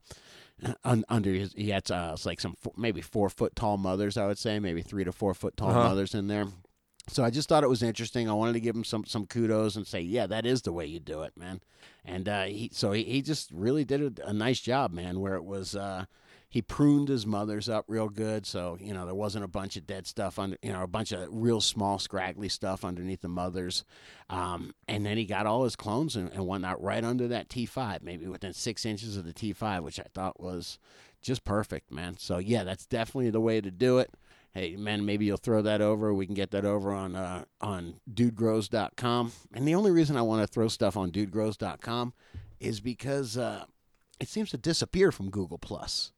un, under his, he had uh, like some four, maybe four foot tall mothers, I would say, maybe three to four foot tall Uh-huh. mothers in there. So I just thought it was interesting. I wanted to give him some some kudos and say, yeah, that is the way you do it, man. And uh, he so he, he just really did a, a nice job, man. Where it was. Uh, he pruned his mothers up real good, so you know there wasn't a bunch of dead stuff under, you know, a bunch of real small, scraggly stuff underneath the mothers. Um, and then he got all his clones and, and whatnot right under that T5, maybe within six inches of the T5, which I thought was just perfect, man. So yeah, that's definitely the way to do it. Hey man, maybe you'll throw that over. We can get that over on uh, on dudegrows.com. And the only reason I want to throw stuff on dudegrows.com is because uh, it seems to disappear from Google Plus.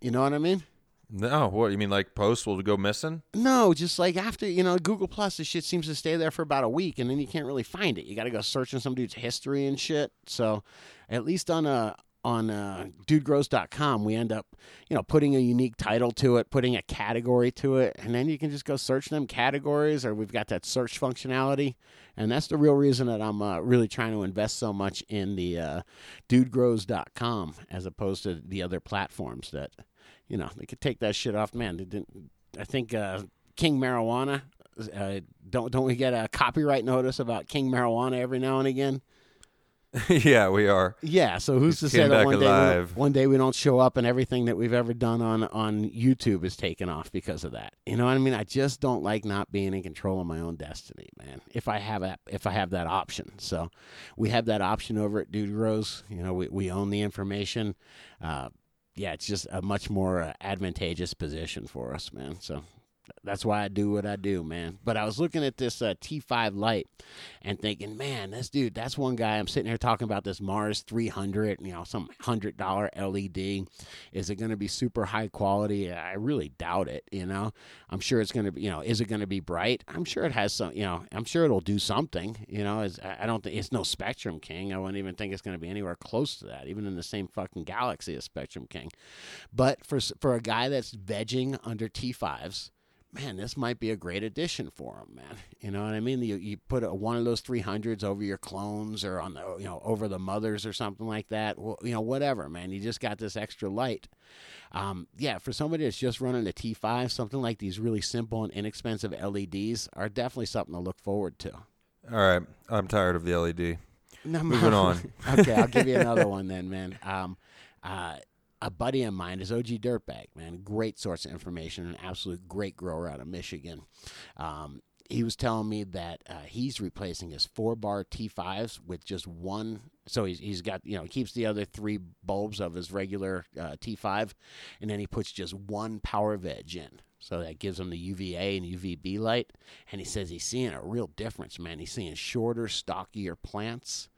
You know what I mean? No, what you mean? Like posts will go missing? No, just like after you know Google Plus, the shit seems to stay there for about a week, and then you can't really find it. You got to go searching some dude's history and shit. So, at least on uh, on uh, dudegrows.com, we end up you know putting a unique title to it, putting a category to it, and then you can just go search them categories, or we've got that search functionality, and that's the real reason that I'm uh, really trying to invest so much in the uh, dudegrows.com as opposed to the other platforms that you know they could take that shit off. Man, they didn't. I think uh, King Marijuana. Uh, don't don't we get a copyright notice about King Marijuana every now and again? yeah, we are. Yeah. So who's to say that one day, we don't, one day we don't show up and everything that we've ever done on on YouTube is taken off because of that? You know what I mean? I just don't like not being in control of my own destiny, man. If I have that, if I have that option, so we have that option over at Dude Grows. You know, we we own the information. Uh, yeah, it's just a much more uh, advantageous position for us, man. So that's why I do what I do, man. But I was looking at this uh, T5 light and thinking, man, this dude, that's one guy. I'm sitting here talking about this Mars 300, you know, some hundred dollar LED. Is it going to be super high quality? I really doubt it. You know, I'm sure it's going to be. You know, is it going to be bright? I'm sure it has some. You know, I'm sure it'll do something. You know, is I I don't think it's no Spectrum King. I wouldn't even think it's going to be anywhere close to that, even in the same fucking galaxy as Spectrum King. But for for a guy that's vegging under T5s man, this might be a great addition for him, man. You know what I mean? You, you put a, one of those 300s over your clones or on the, you know, over the mothers or something like that. Well, you know, whatever, man. You just got this extra light. Um, yeah, for somebody that's just running a T5, something like these really simple and inexpensive LEDs are definitely something to look forward to. All right, I'm tired of the LED. No, Moving on. okay, I'll give you another one then, man. Um, uh, a buddy of mine is OG Dirtbag, man. Great source of information, an absolute great grower out of Michigan. Um, he was telling me that uh, he's replacing his four bar T5s with just one. So he's, he's got, you know, keeps the other three bulbs of his regular uh, T5, and then he puts just one power veg in. So that gives him the UVA and UVB light. And he says he's seeing a real difference, man. He's seeing shorter, stockier plants,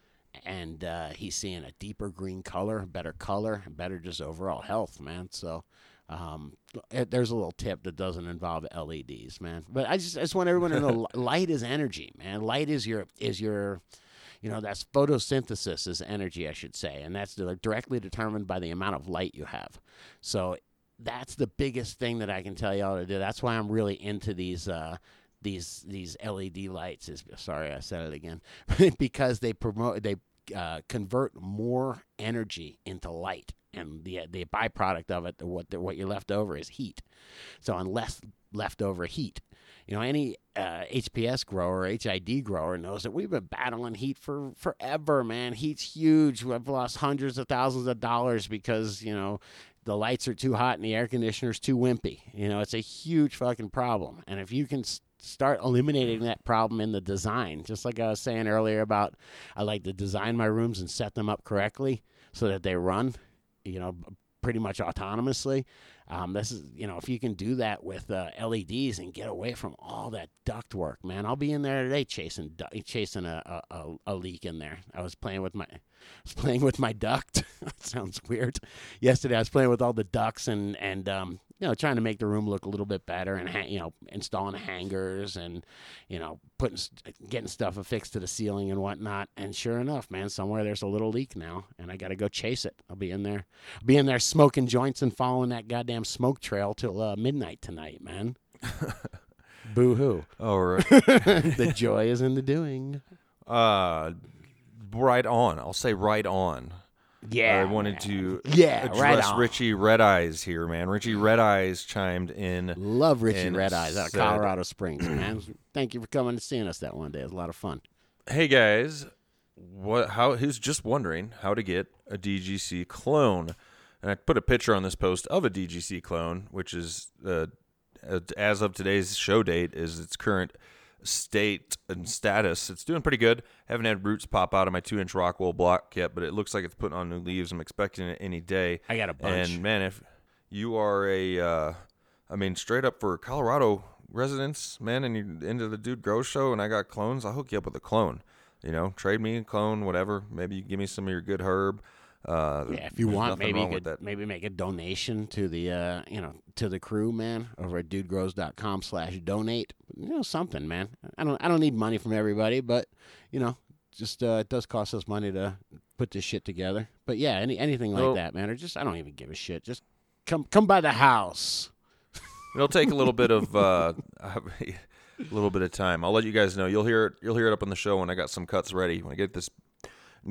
and uh, he's seeing a deeper green color, better color, better just overall health, man. So um, it, there's a little tip that doesn't involve LEDs, man. But I just, I just want everyone to know light is energy, man. Light is your is your you know that's photosynthesis is energy i should say and that's directly determined by the amount of light you have so that's the biggest thing that i can tell y'all to do that's why i'm really into these uh these these led lights is sorry i said it again because they promote they uh, convert more energy into light and the the byproduct of it what the, what you're left over is heat so unless leftover heat you know, any uh, HPS grower, HID grower knows that we've been battling heat for forever, man. Heat's huge. We've lost hundreds of thousands of dollars because, you know, the lights are too hot and the air conditioner's too wimpy. You know, it's a huge fucking problem. And if you can start eliminating that problem in the design, just like I was saying earlier about I like to design my rooms and set them up correctly so that they run, you know, pretty much autonomously. Um, this is, you know, if you can do that with uh, LEDs and get away from all that duct work, man. I'll be in there today chasing chasing a, a, a, leak in there. I was playing with my I was playing with my duct. that sounds weird. Yesterday I was playing with all the ducts and and um, you know trying to make the room look a little bit better and ha- you know installing hangers and you know putting getting stuff affixed to the ceiling and whatnot. And sure enough, man, somewhere there's a little leak now, and I got to go chase it. I'll be in there, be in there smoking joints and following that goddamn smoke trail till uh, midnight tonight, man. Boo hoo. All right. the joy is in the doing. uh, right on. I'll say right on. Yeah. I wanted to Yeah, address right. Richie Red Eyes here, man. Richie Red Eyes chimed in. Love Richie Red Eyes out of said- Colorado Springs, man. Thank you for coming and seeing us that one day. It was a lot of fun. Hey guys, what? How? Who's just wondering how to get a DGC clone? And I put a picture on this post of a DGC clone, which is uh, as of today's show date is its current state and status. It's doing pretty good. Haven't had roots pop out of my two-inch Rockwool block yet, but it looks like it's putting on new leaves. I'm expecting it any day. I got a bunch. And man, if you are a, uh, I mean, straight up for Colorado residents, man, and you're into the Dude Grow Show, and I got clones, I'll hook you up with a clone. You know, trade me a clone, whatever. Maybe you give me some of your good herb. Uh, Yeah, if you want, maybe you could maybe make a donation to the uh, you know to the crew, man, over at dudegrows.com slash donate. You know something, man. I don't I don't need money from everybody, but you know, just uh, it does cost us money to put this shit together. But yeah, any anything like that, man, or just I don't even give a shit. Just come come by the house. It'll take a little bit of uh, a little bit of time. I'll let you guys know. You'll hear it. You'll hear it up on the show when I got some cuts ready. When I get this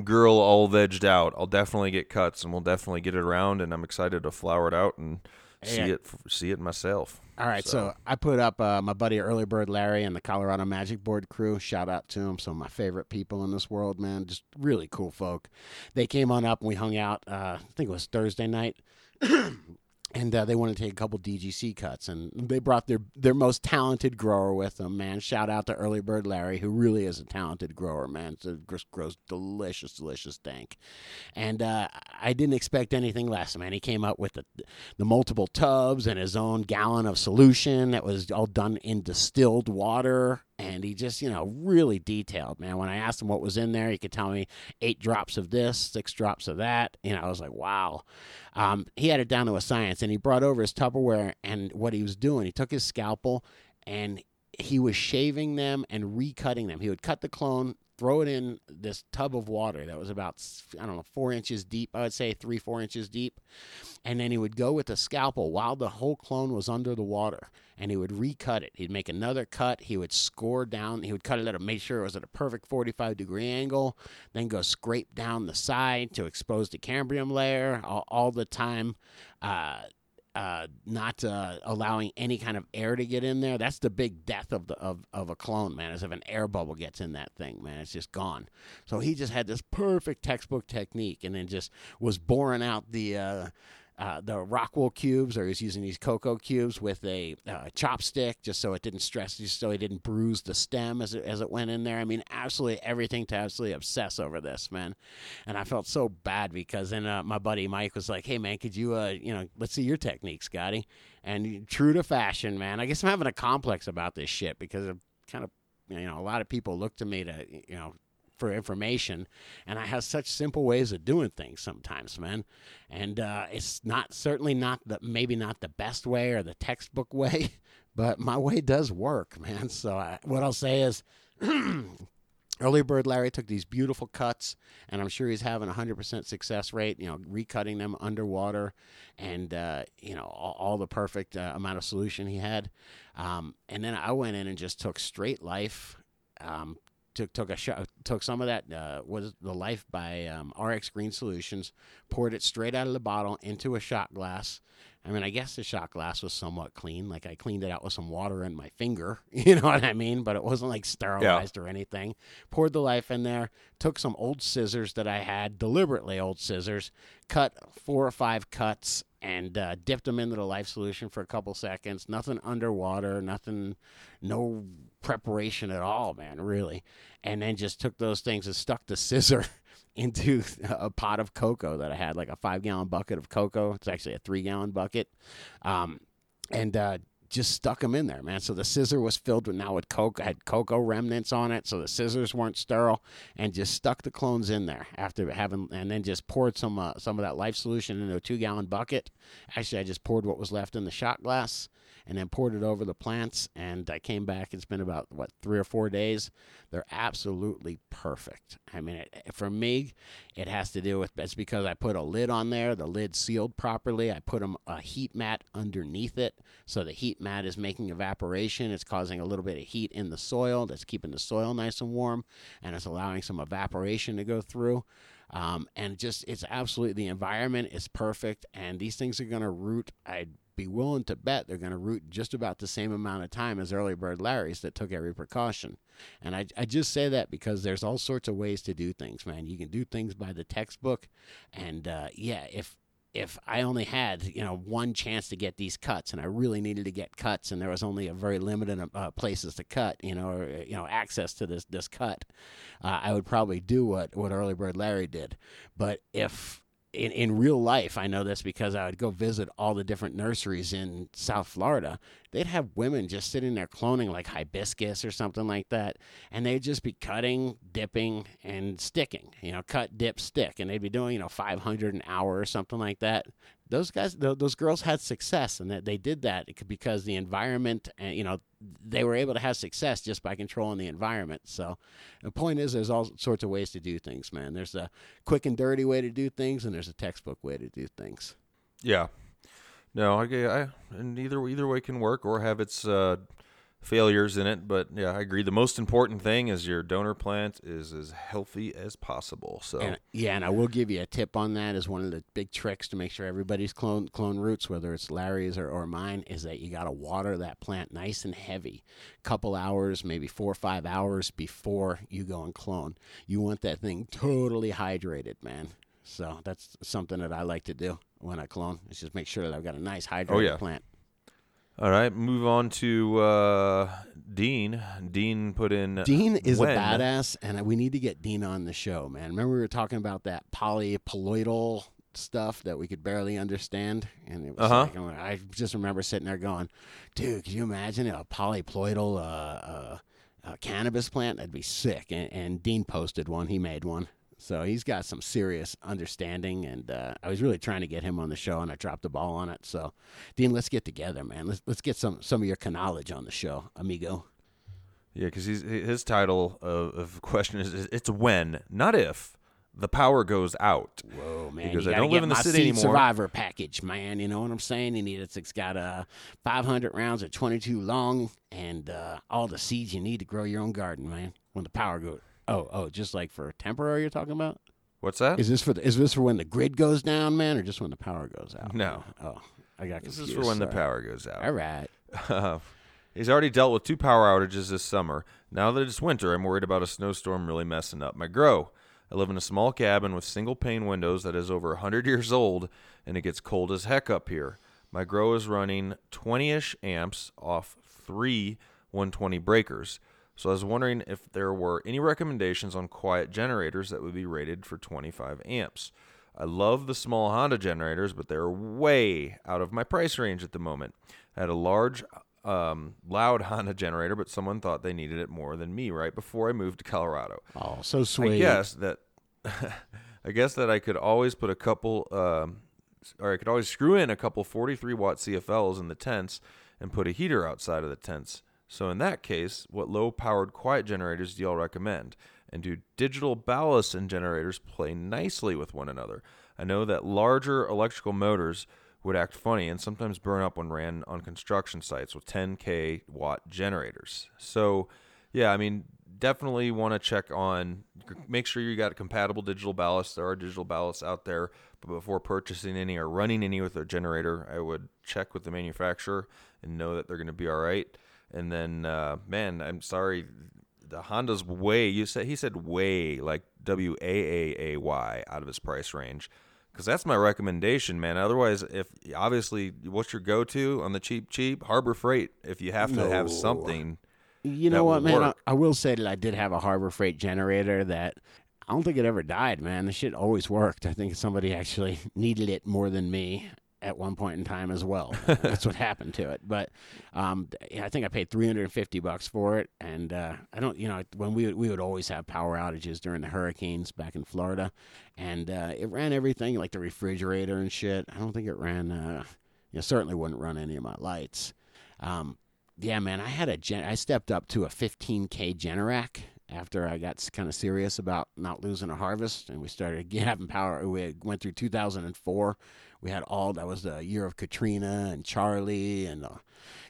girl all vegged out, I'll definitely get cuts, and we'll definitely get it around. And I'm excited to flower it out and see Yeah. it see it myself. All right, so, I put up uh, my buddy Early Bird Larry and the Colorado Magic Board crew. Shout out to them, some of my favorite people in this world, man. Just really cool folk. They came on up and we hung out. Uh, I think it was Thursday night. And uh, they wanted to take a couple DGC cuts, and they brought their their most talented grower with them. Man, shout out to Early Bird Larry, who really is a talented grower. Man, so it grows delicious, delicious dank. And uh, I didn't expect anything less. Man, he came up with the the multiple tubs and his own gallon of solution that was all done in distilled water. And he just, you know, really detailed, man. When I asked him what was in there, he could tell me eight drops of this, six drops of that. You know, I was like, wow. Um, he had it down to a science, and he brought over his Tupperware. And what he was doing, he took his scalpel and he was shaving them and recutting them. He would cut the clone, throw it in this tub of water that was about I don't know four inches deep. I would say three four inches deep, and then he would go with the scalpel while the whole clone was under the water, and he would recut it. He'd make another cut. He would score down. He would cut it at a make sure it was at a perfect 45 degree angle. Then go scrape down the side to expose the cambium layer all, all the time. Uh, uh, not uh, allowing any kind of air to get in there. That's the big death of the of, of a clone, man. Is if an air bubble gets in that thing, man, it's just gone. So he just had this perfect textbook technique, and then just was boring out the. Uh, uh, the Rockwool cubes, or he was using these cocoa cubes with a uh, chopstick, just so it didn't stress, just so he didn't bruise the stem as it as it went in there. I mean, absolutely everything to absolutely obsess over this, man. And I felt so bad because then uh, my buddy Mike was like, "Hey, man, could you, uh, you know, let's see your technique, Scotty." And true to fashion, man, I guess I'm having a complex about this shit because of kind of, you know, a lot of people look to me to, you know for information, and I have such simple ways of doing things sometimes, man. And uh, it's not certainly not the maybe not the best way or the textbook way, but my way does work, man. So I, what I'll say is. Early Bird Larry took these beautiful cuts, and I'm sure he's having a 100% success rate, you know, recutting them underwater and, uh, you know, all, all the perfect uh, amount of solution he had. Um, and then I went in and just took straight life, um, took took a shot, took some of that uh, was the life by um, RX Green Solutions, poured it straight out of the bottle into a shot glass. I mean, I guess the shot glass was somewhat clean. Like I cleaned it out with some water in my finger, you know what I mean? But it wasn't like sterilized or anything. Poured the life in there. Took some old scissors that I had, deliberately old scissors, cut four or five cuts and uh, dipped them into the life solution for a couple seconds. Nothing underwater, nothing, no preparation at all, man, really. And then just took those things and stuck the scissor into a pot of cocoa that I had, like a five gallon bucket of cocoa. It's actually a three gallon bucket. Um, and uh, just stuck them in there, man. So the scissor was filled with now with cocoa, had cocoa remnants on it, so the scissors weren't sterile, and just stuck the clones in there after having, and then just poured some uh, some of that life solution into a two gallon bucket. Actually, I just poured what was left in the shot glass, and then poured it over the plants. And I came back. It's been about what three or four days. They're absolutely perfect. I mean, it, for me, it has to do with it's because I put a lid on there. The lid sealed properly. I put 'em a heat mat underneath it, so the heat mat is making evaporation. It's causing a little bit of heat in the soil. That's keeping the soil nice and warm, and it's allowing some evaporation to go through. Um, and just it's absolutely the environment is perfect, and these things are going to root. I'd be willing to bet they're going to root just about the same amount of time as early bird Larry's that took every precaution. And I, I just say that because there's all sorts of ways to do things, man. You can do things by the textbook, and uh, yeah, if if I only had you know one chance to get these cuts, and I really needed to get cuts, and there was only a very limited uh, places to cut, you know, or you know access to this this cut, uh, I would probably do what what early bird Larry did. But if in, in real life, I know this because I would go visit all the different nurseries in South Florida. They'd have women just sitting there cloning like hibiscus or something like that, and they'd just be cutting, dipping, and sticking. You know, cut, dip, stick, and they'd be doing you know 500 an hour or something like that. Those guys, those girls had success, and that they did that because the environment, and you know, they were able to have success just by controlling the environment. So, the point is, there's all sorts of ways to do things, man. There's a quick and dirty way to do things, and there's a textbook way to do things. Yeah. No, I, I and either either way can work or have its uh, failures in it. But yeah, I agree. The most important thing is your donor plant is as healthy as possible. So And, yeah, and I will give you a tip on that as one of the big tricks to make sure everybody's clone clone roots, whether it's Larry's or, or mine, is that you got to water that plant nice and heavy, couple hours, maybe four or five hours before you go and clone. You want that thing totally hydrated, man. So that's something that I like to do when I clone. Is just make sure that I've got a nice hydrated yeah. plant. all right, move on to uh, Dean. Dean put in Dean is when. a badass, and we need to get Dean on the show, man. Remember we were talking about that polyploidal stuff that we could barely understand, and it was Uh-huh. like, I just remember sitting there going, "Dude, could you imagine a polyploidal uh, uh, uh, cannabis plant? That'd be sick." And, and Dean posted one; he made one. So he's got some serious understanding, and uh, I was really trying to get him on the show, and I dropped the ball on it. So, Dean, let's get together, man. Let's let's get some some of your knowledge on the show, amigo. Yeah, because his title of, of question is it's when, not if, the power goes out. Whoa, man! Because I don't live in the city anymore. Survivor package, man. You know what I'm saying? You need it. It's got uh, 500 rounds of 22 long, and uh, all the seeds you need to grow your own garden, man. When the power goes. Oh, oh, just like for temporary, you're talking about? What's that? Is this for the, is this for when the grid goes down, man, or just when the power goes out? No. Oh, I got confused. this is for when the power goes out. All right. Uh, he's already dealt with two power outages this summer. Now that it's winter, I'm worried about a snowstorm really messing up my grow. I live in a small cabin with single pane windows that is over 100 years old, and it gets cold as heck up here. My grow is running 20 ish amps off three 120 breakers. So I was wondering if there were any recommendations on quiet generators that would be rated for 25 amps. I love the small Honda generators, but they're way out of my price range at the moment. I had a large, um, loud Honda generator, but someone thought they needed it more than me right before I moved to Colorado. Oh, so sweet. I guess that I guess that I could always put a couple, um, or I could always screw in a couple 43 watt CFLs in the tents and put a heater outside of the tents. So in that case, what low powered quiet generators do y'all recommend? And do digital ballast and generators play nicely with one another? I know that larger electrical motors would act funny and sometimes burn up when ran on construction sites with 10k watt generators. So, yeah, I mean, definitely want to check on make sure you got compatible digital ballasts. There are digital ballasts out there, but before purchasing any or running any with a generator, I would check with the manufacturer and know that they're going to be all right. And then, uh, man, I'm sorry, the Honda's way. You said he said way like W A A A Y out of his price range, because that's my recommendation, man. Otherwise, if obviously what's your go to on the cheap cheap Harbor Freight, if you have to have something. You know what, man? I. I will say that I did have a Harbor Freight generator that I don't think it ever died, man. The shit always worked. I think somebody actually needed it more than me at one point in time as well. That's what happened to it. But um, I think I paid 350 bucks for it, and uh, I don't, you know, when we we would always have power outages during the hurricanes back in Florida, and uh, it ran everything like the refrigerator and shit. I don't think it ran. Uh, you know, certainly wouldn't run any of my lights. Um, yeah, man, I had a gen- I stepped up to a 15k Generac after I got kind of serious about not losing a harvest, and we started having power. We went through 2004. We had all that was the year of Katrina and Charley and uh,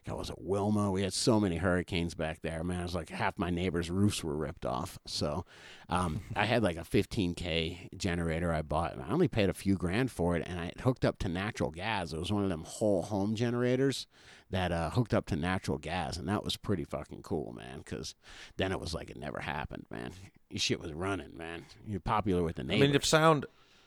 God, was it Wilma? We had so many hurricanes back there, man. It was like half my neighbors' roofs were ripped off. So um, I had like a 15k generator I bought. And I only paid a few grand for it, and I it hooked up to natural gas. It was one of them whole home generators that uh, hooked up to natural gas, and that was pretty fucking cool, man. Because then it was like it never happened, man. Your shit was running, man. You're popular with the neighbors. I mean, if sound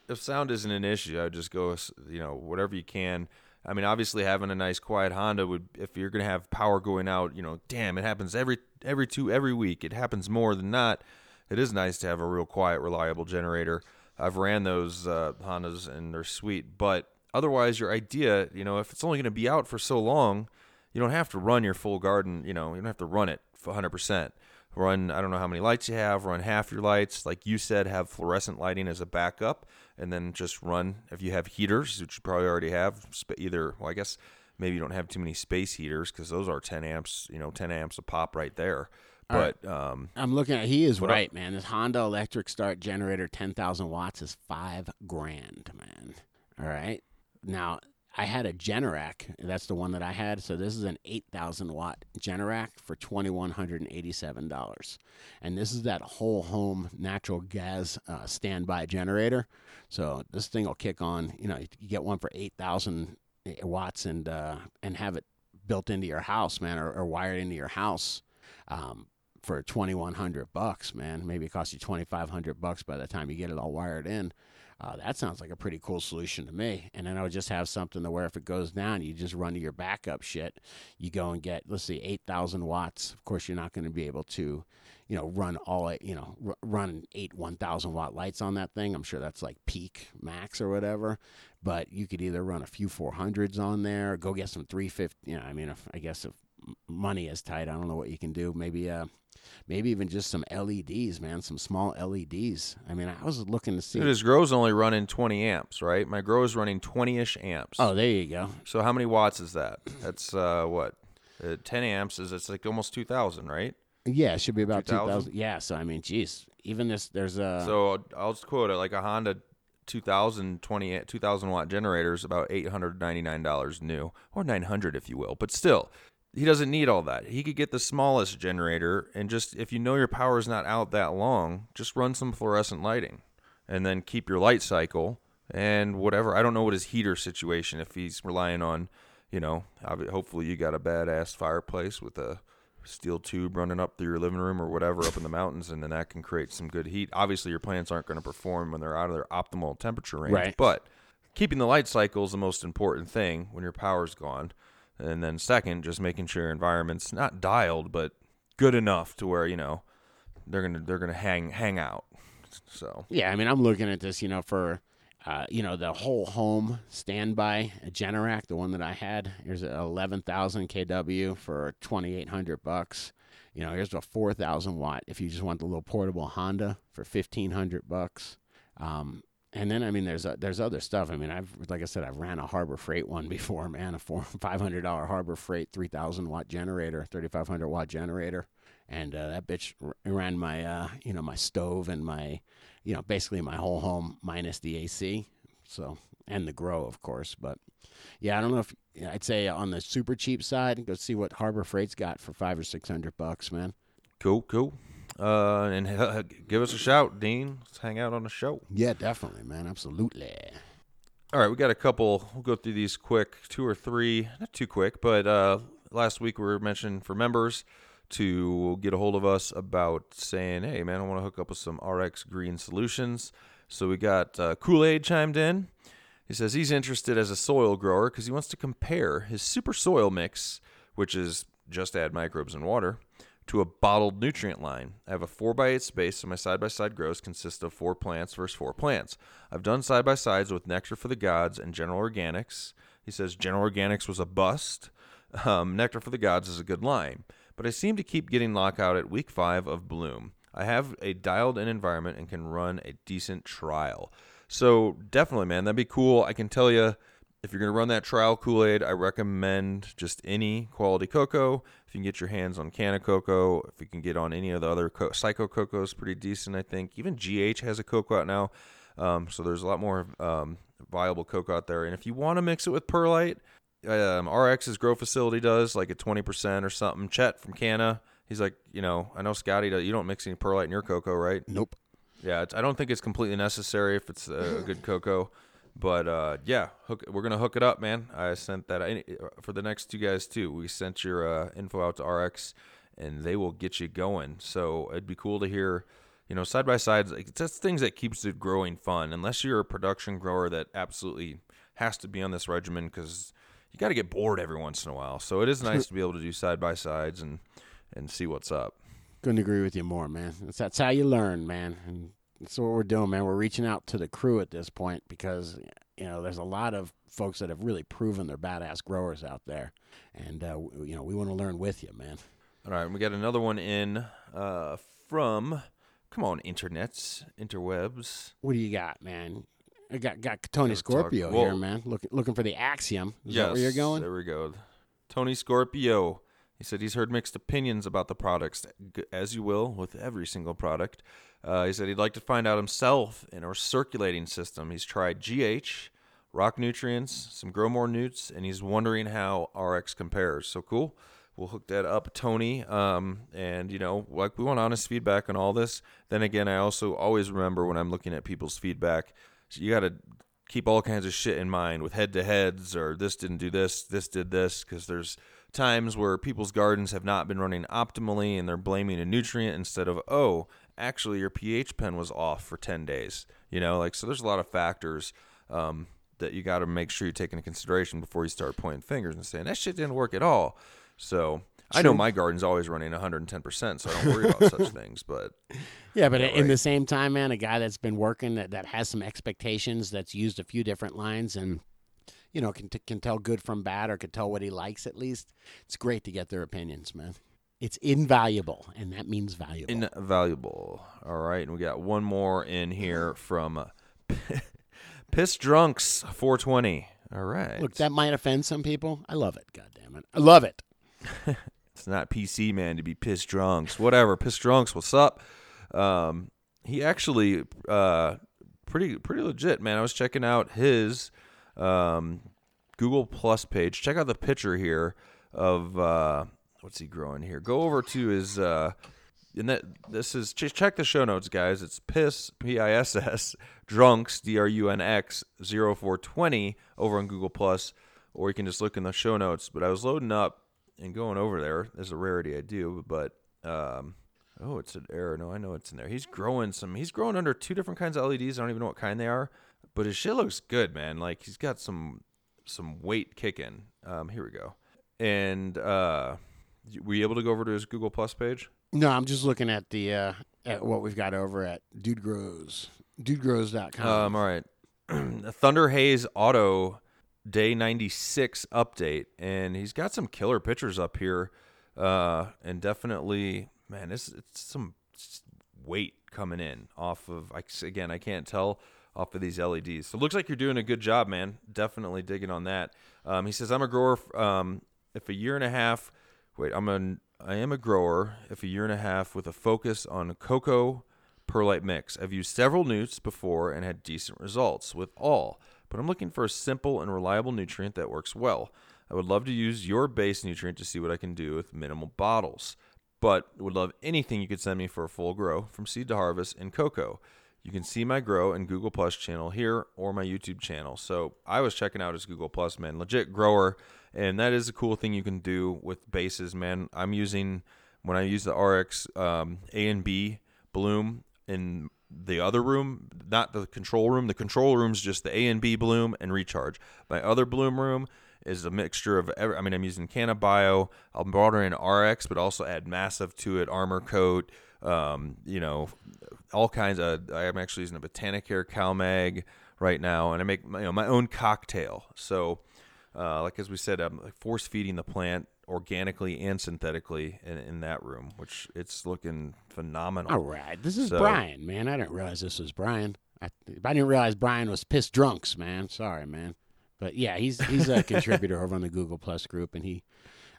if sound isn't an issue, I would just go you know whatever you can. I mean, obviously having a nice quiet Honda would if you're gonna have power going out. You know, damn, it happens every every two every week. It happens more than not. It is nice to have a real quiet, reliable generator. I've ran those uh, Hondas and they're sweet, but otherwise, your idea, you know, if it's only going to be out for so long, you don't have to run your full garden. You know, you don't have to run it 100 percent. Run, I don't know how many lights you have. Run half your lights, like you said, have fluorescent lighting as a backup, and then just run if you have heaters, which you probably already have. Either, well, I guess maybe you don't have too many space heaters because those are 10 amps. You know, 10 amps a pop right there. All right. But um, I'm looking at. He is right, man. This Honda electric start generator, ten thousand watts, is five grand, man. All right. Now I had a Generac. That's the one that I had. So this is an eight thousand watt Generac for twenty one hundred and this is that whole home natural gas uh, standby generator. So this thing will kick on. You know, you get one for eight thousand watts and uh, and have it built into your house, man, or, or wired into your house. Um, for 2100 bucks man maybe it costs you 2500 bucks by the time you get it all wired in uh, that sounds like a pretty cool solution to me. And then i would just have something to where if it goes down you just run to your backup shit. You go and get let's see 8000 watts. Of course you're not going to be able to you know run all you know r- run eight 1000 watt lights on that thing. I'm sure that's like peak max or whatever. But you could either run a few 400s on there go get some 350 you know i mean if i guess if money is tight i don't know what you can do. Maybe uh maybe even just some LEDs, man, some small LEDs. I mean, I was looking to see. dude, his grow's only running 20 amps, right? My grow is running 20 ish amps. oh, there you go. So how many watts is that? That's uh, what? Uh, 10 amps is it's like almost 2,000, right? Yeah, it should be about 2000? 2000. Yeah, so I mean, geez, even this, there's a. So I'll- just quote it like a Honda 2000 20 2000 watt generator is about $899 new or 900 if you will. But still, he doesn't need all that. He could get the smallest generator and just if you know your power is not out that long, just run some fluorescent lighting and then keep your light cycle and whatever. I don't know what his heater situation if he's relying on, you know, hopefully you got a badass fireplace with a steel tube running up through your living room or whatever up in the mountains, and then that can create some good heat. Obviously, your plants aren't going to perform when they're out of their optimal temperature range, Right. but keeping the light cycle is the most important thing when your power's gone. And then second, just making sure your environment's not dialed, but good enough to where you know they're gonna they're gonna hang hang out. So Yeah, I mean, I'm looking at this, you know, for, uh, you know, the whole home standby Generac, the one that I had. Here's a 11,000 kW for 2,800 bucks. You know, here's a 4,000 watt if you just want the little portable Honda for 1,500 bucks. Um, and then I mean, there's uh there's other stuff. I mean, I've like I said, I've ran a Harbor Freight one before, man. A four five hundred dollar Harbor Freight three thousand watt generator, thirty five hundred watt generator, and uh, that bitch ran my uh, you know my stove and my you know basically my whole home minus the AC. So and the grow, of course. But yeah, I don't know if I'd say on the super cheap side, go see what Harbor Freight's got for five or six hundred bucks, man. cool, cool. Uh, and give us a shout, Dean. Let's hang out on the show. Yeah, definitely, man. Absolutely. All right, we got a couple. We'll go through these quick, two or three, not too quick, but uh, last week we were mentioned for members to get a hold of us about saying, hey, man, I want to hook up with some RX Green Solutions. So we got uh, Kool Aid chimed in. He says he's interested as a soil grower because he wants to compare his super soil mix, which is just add microbes and water, to a bottled nutrient line. I have a 4x8 space, so my side by side grows consist of four plants versus four plants. I've done side by sides with Nectar for the Gods and General Organics. He says General Organics was a bust. Um, Nectar for the Gods is a good line, but I seem to keep getting lockout at week five of bloom. I have a dialed in environment and can run a decent trial. So, definitely, man, that'd be cool. I can tell you if you're going to run that trial Kool Aid, I recommend just any quality cocoa. If you can get your hands on Canna Cocoa, if you can get on any of the other co- Psycho Cocoa is pretty decent, I think. Even GH has a cocoa out now. Um, so there's a lot more um, viable cocoa out there. And if you want to mix it with perlite, um, RX's grow facility does like a 20% or something. Chet from Canna, he's like, you know, I know Scotty, does, you don't mix any perlite in your cocoa, right? Nope. Yeah, it's, I don't think it's completely necessary if it's a, a good cocoa, but uh, yeah, hook, we're gonna hook it up, man. I sent that any- for the next two guys too. We sent your uh, info out to RX, and they will get you going. So it'd be cool to hear, you know, side by sides. Like, just things that keeps it growing fun. Unless you're a production grower that absolutely has to be on this regimen because you got to get bored every once in a while. So it is nice to be able to do side by sides and and see what's up. Couldn't agree with you more, man. That's, that's how you learn, man. And that's what we're doing, man. We're reaching out to the crew at this point because, you know, there's a lot of folks that have really proven they're badass growers out there. And, uh, you know, we want to learn with you, man. All right, we got another one in uh, from, come on, internets, interwebs. What do you got, man? I got got Tony Scorpio here, man. Looking looking for the axiom. Is that where you're going? There we go. Tony Scorpio. He said he's heard mixed opinions about the products, as you will with every single product. Uh, he said he'd like to find out himself in our circulating system. He's tried GH, Rock Nutrients, some Grow More Newts, and he's wondering how RX compares. So cool. We'll hook that up, Tony. Um, and you know, like we want honest feedback on all this. Then again, I also always remember when I'm looking at people's feedback, you got to keep all kinds of shit in mind with head to heads or this didn't do this, this did this, because there's times where people's gardens have not been running optimally and they're blaming a nutrient instead of, oh, actually your pH pen was off for 10 days. You know, like, so there's a lot of factors um, that you got to make sure you take into consideration before you start pointing fingers and saying, that shit didn't work at all. So I know my garden's always running 110%, so I don't worry about such things, but Yeah, but in right. the same time, man, a guy that's been working that, that has some expectations, that's used a few different lines, and you know can t- can tell good from bad, or can tell what he likes at least. It's great to get their opinions, man. It's invaluable, and that means valuable. invaluable. All right, and we got one more in here from uh, Piss Drunks 420. All right. Look, that might offend some people. I love it. God damn it, I love it. it's not PC man to be piss drunks. Whatever, piss drunks. What's up? Um, he actually uh, pretty pretty legit, man. I was checking out his um, Google Plus page. Check out the picture here of uh, what's he growing here. Go over to his. Uh, and that this is ch- check the show notes, guys. It's piss p i s s drunks d r u n x 0420 over on Google Plus, or you can just look in the show notes. But I was loading up and going over there. There's a rarity I do, but um, oh, it's an error. No, I know it's in there. He's growing some. He's growing under two different kinds of LEDs. I don't even know what kind they are, but his shit looks good, man. Like he's got some some weight kicking. Um, here we go. And uh, were you able to go over to his Google Plus page? No, I'm just looking at the uh, at what we've got over at Dude Grows, dudegrows.com. Um, all right. Thunder Haze Auto Day 96 update. And he's got some killer pictures up here. Uh, and definitely, man, it's, it's some weight coming in off of, I- again, I can't tell off of these LEDs. So it looks like you're doing a good job, man. Definitely digging on that. Um, he says, I'm a grower. Um, if a year and a half, wait, I'm an, I am a grower. If a year and a half with a focus on cocoa perlite mix. I've used several newts before and had decent results with all, but I'm looking for a simple and reliable nutrient that works well. I would love to use your base nutrient to see what I can do with minimal bottles, but would love anything you could send me for a full grow from seed to harvest in cocoa. You can see my grow and Google Plus channel here or my YouTube channel. So I was checking out his Google Plus, man, legit grower, and that is a cool thing you can do with bases, man. I'm using when I use the RX um, A and B bloom in the other room, not the control room. The control room's just the A and B bloom and recharge. My other bloom room is a mixture of every, I mean, I'm using. I'll border in RX, but also add massive to it, armor coat, um, you know, all kinds of. I'm actually using a Botanicare CalMag right now, and I make my, you know, my own cocktail. So, uh, like as we said, I'm force feeding the plant organically and synthetically in, in that room, which it's looking phenomenal. All right, this is So- Brian, man. I didn't realize this was Brian. I, I didn't realize Brian was pissed drunks, man. Sorry, man. But yeah, he's he's a contributor over on the Google Plus group, and he,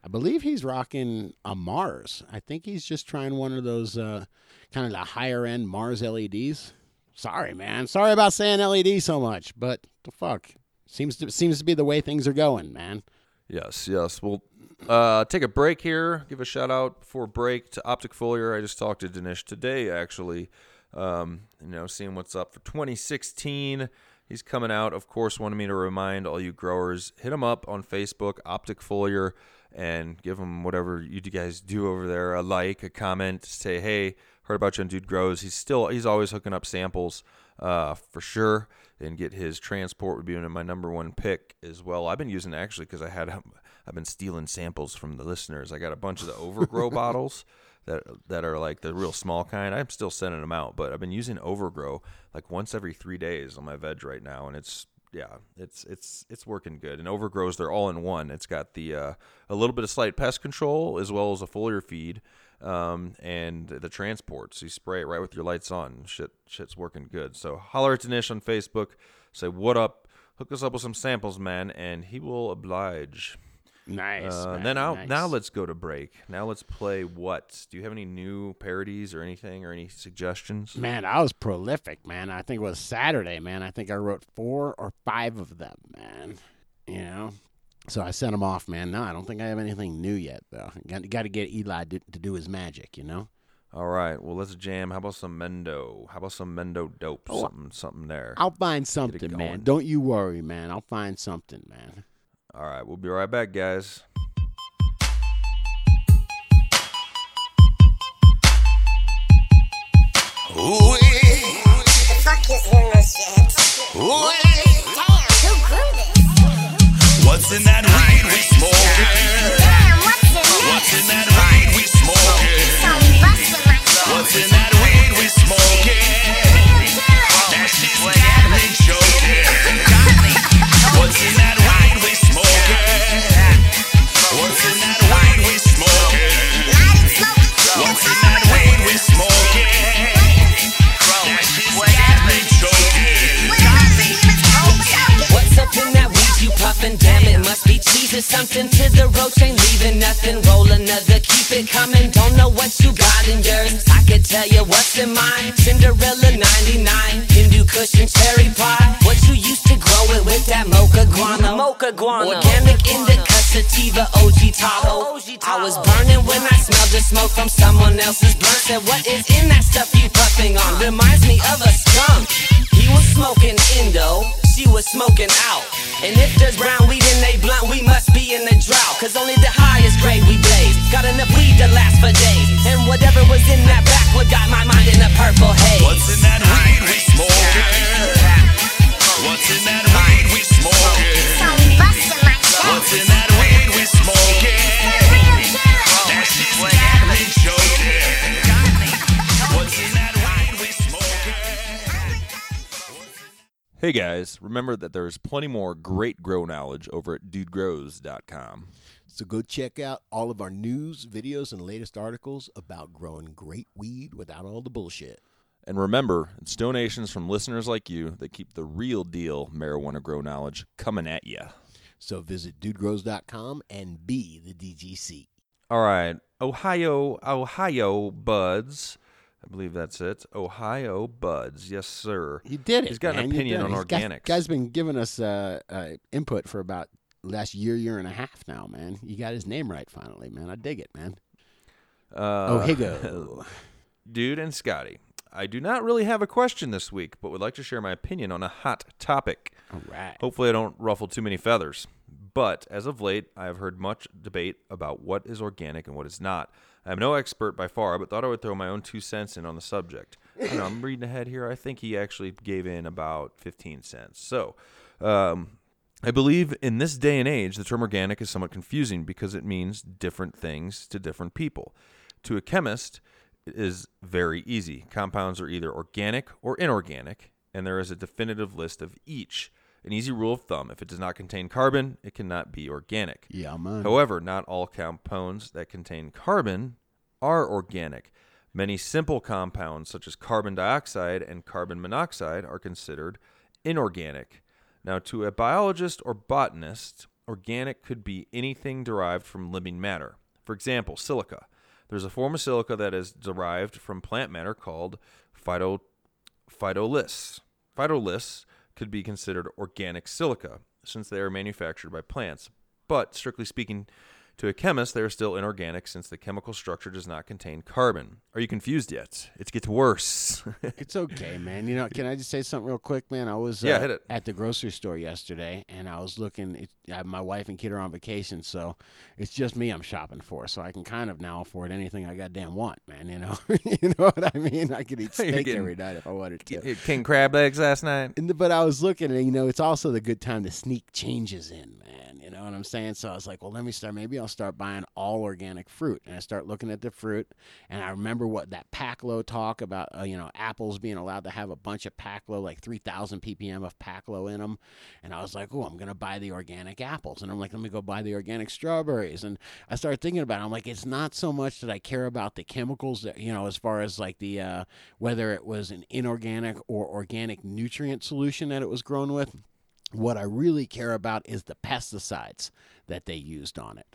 I believe he's rocking a Mars. I think he's just trying one of those uh, kind of the higher end Mars LEDs. Sorry, man. Sorry about saying LED so much, but the fuck seems to seems to be the way things are going, man. Yes, yes. We'll uh, take a break here. Give a shout out before break to Optic Foliar. I just talked to Dinesh today, actually. Um, you know, seeing what's up for 2016. He's coming out. Of course, wanted me to remind all you growers, hit him up on Facebook, Optic Foliar, and give them whatever you guys do over there a like, a comment, say, hey, heard about you on Dude Grows. He's still, he's always hooking up samples uh, for sure. And get his transport would be my number one pick as well. I've been using it actually because I had, I've been stealing samples from the listeners. I got a bunch of the Overgrow bottles that that are like the real small kind. I'm still sending them out, but I've been using Overgrow like once every three days on my veg right now, and it's yeah, it's it's it's working good. And Overgrows they're all in one. It's got the uh, a little bit of slight pest control as well as a foliar feed. Um, and the transport, so you spray it right with your lights on. Shit, shit's working good. So holler at Danish on Facebook, say what up, hook us up with some samples, man, and he will oblige. Nice. Uh, man, then I'll, nice. now let's go to break. Now let's play what? Do you have any new parodies or anything or any suggestions? Man, I was prolific, man. I think it was Saturday, man. I think I wrote four or five of them, man. You know, so I sent them off, man. No, I don't think I have anything new yet, though. Got, got to get Eli to, to do his magic, you know. All right. Well, let's jam. How about some Mendo? How about some Mendo dope? Oh, something, something there. I'll find something, man. Don't you worry, man. I'll find something, man. All right. We'll be right back, guys. The fuck is? Damn, who grew? What's in that weed we smoking? Damn, what's in this? What's in that weed we smoking? My What's in that must be cheese or something to the roach. Ain't leaving nothing. Roll another, keep it coming. Don't know what you got in yours. I could tell you what's in mine. Cinderella 99, Hindu cushion cherry pie. What you used to grow it with that mocha guana. Mocha guana. Organic indica sativa OG Tahoe. I was burning when I smelled the smoke from someone else's blunt. Said, what is in that stuff you puffing on? Reminds me of a skunk. He was smoking Indo, she was smoking out. And if there's brown weed in they blunt, we must be in the drought. Cause only the highest grade we blaze. Got enough weed to last for days. And whatever was in that backwood got my mind in a purple haze. What's in that weed we smoking? What's in that weed we smoking? Some busting my chest. What's in that weed we smoking? Hey guys, remember that there's plenty more great grow knowledge over at dudegrows.com. So go check out all of our news, videos, and latest articles about growing great weed without all the bullshit. And remember, it's donations from listeners like you that keep the real deal marijuana grow knowledge coming at you. So visit dudegrows.com and be the DGC. All right, Ohio, Ohio buds. I believe that's it. Ohio buds. Yes, sir. You did it. He's got an man. You opinion on He's got- guy's been giving us uh, uh, input for about last year, year and a half now, man. You got his name right finally, man. I dig it, man. Uh, Oh, Higo. Dude and Scotty. I do not really have a question this week, but would like to share my opinion on a hot topic. All right. Hopefully, I don't ruffle too many feathers. But as of late, I have heard much debate about what is organic and what is not. I am no expert by far, but thought I would throw my own two cents in on the subject. I know, I'm reading ahead here. I think he actually gave in about 15 cents. So, um, I believe in this day and age, the term organic is somewhat confusing because it means different things to different people. To a chemist, it is very easy. Compounds are either organic or inorganic, and there is a definitive list of each. An easy rule of thumb if it does not contain carbon, it cannot be organic. Yeah, man. However, not all compounds that contain carbon are organic. Many simple compounds, such as carbon dioxide and carbon monoxide, are considered inorganic. Now, to a biologist or botanist, organic could be anything derived from living matter. For example, silica. There's a form of silica that is derived from plant matter called phyto, phytoliths. Phytoliths could be considered organic silica since they are manufactured by plants, but strictly speaking, to a chemist, they are still inorganic since the chemical structure does not contain carbon. Are you confused yet? It gets worse. It's okay, man. You know, can I just say something real quick, man? I was uh, Yeah, hit it. at the grocery store yesterday, and I was looking. It, uh, my wife and kid are on vacation, so it's just me I'm shopping for. So I can kind of now afford anything I goddamn want, man. You know, you know what I mean? I could eat steak getting- every night if I wanted to. King crab legs last night. The- but I was looking, and you know, it's also the good time to sneak changes in, man. You know what I'm saying? So I was like, well, let me start. Maybe I'll start buying all organic fruit, and I start looking at the fruit, and I remember what that Paclo talk about. Uh, you know, apples being allowed to have a bunch of Paclo, like 3,000 ppm of Paclo in them, and I was like, oh, I'm gonna buy the organic apples, and I'm like, let me go buy the organic strawberries, and I started thinking about it. I'm like, it's not so much that I care about the chemicals that you know, as far as like the uh, whether it was an inorganic or organic nutrient solution that it was grown with. What I really care about is the pesticides that they used on it.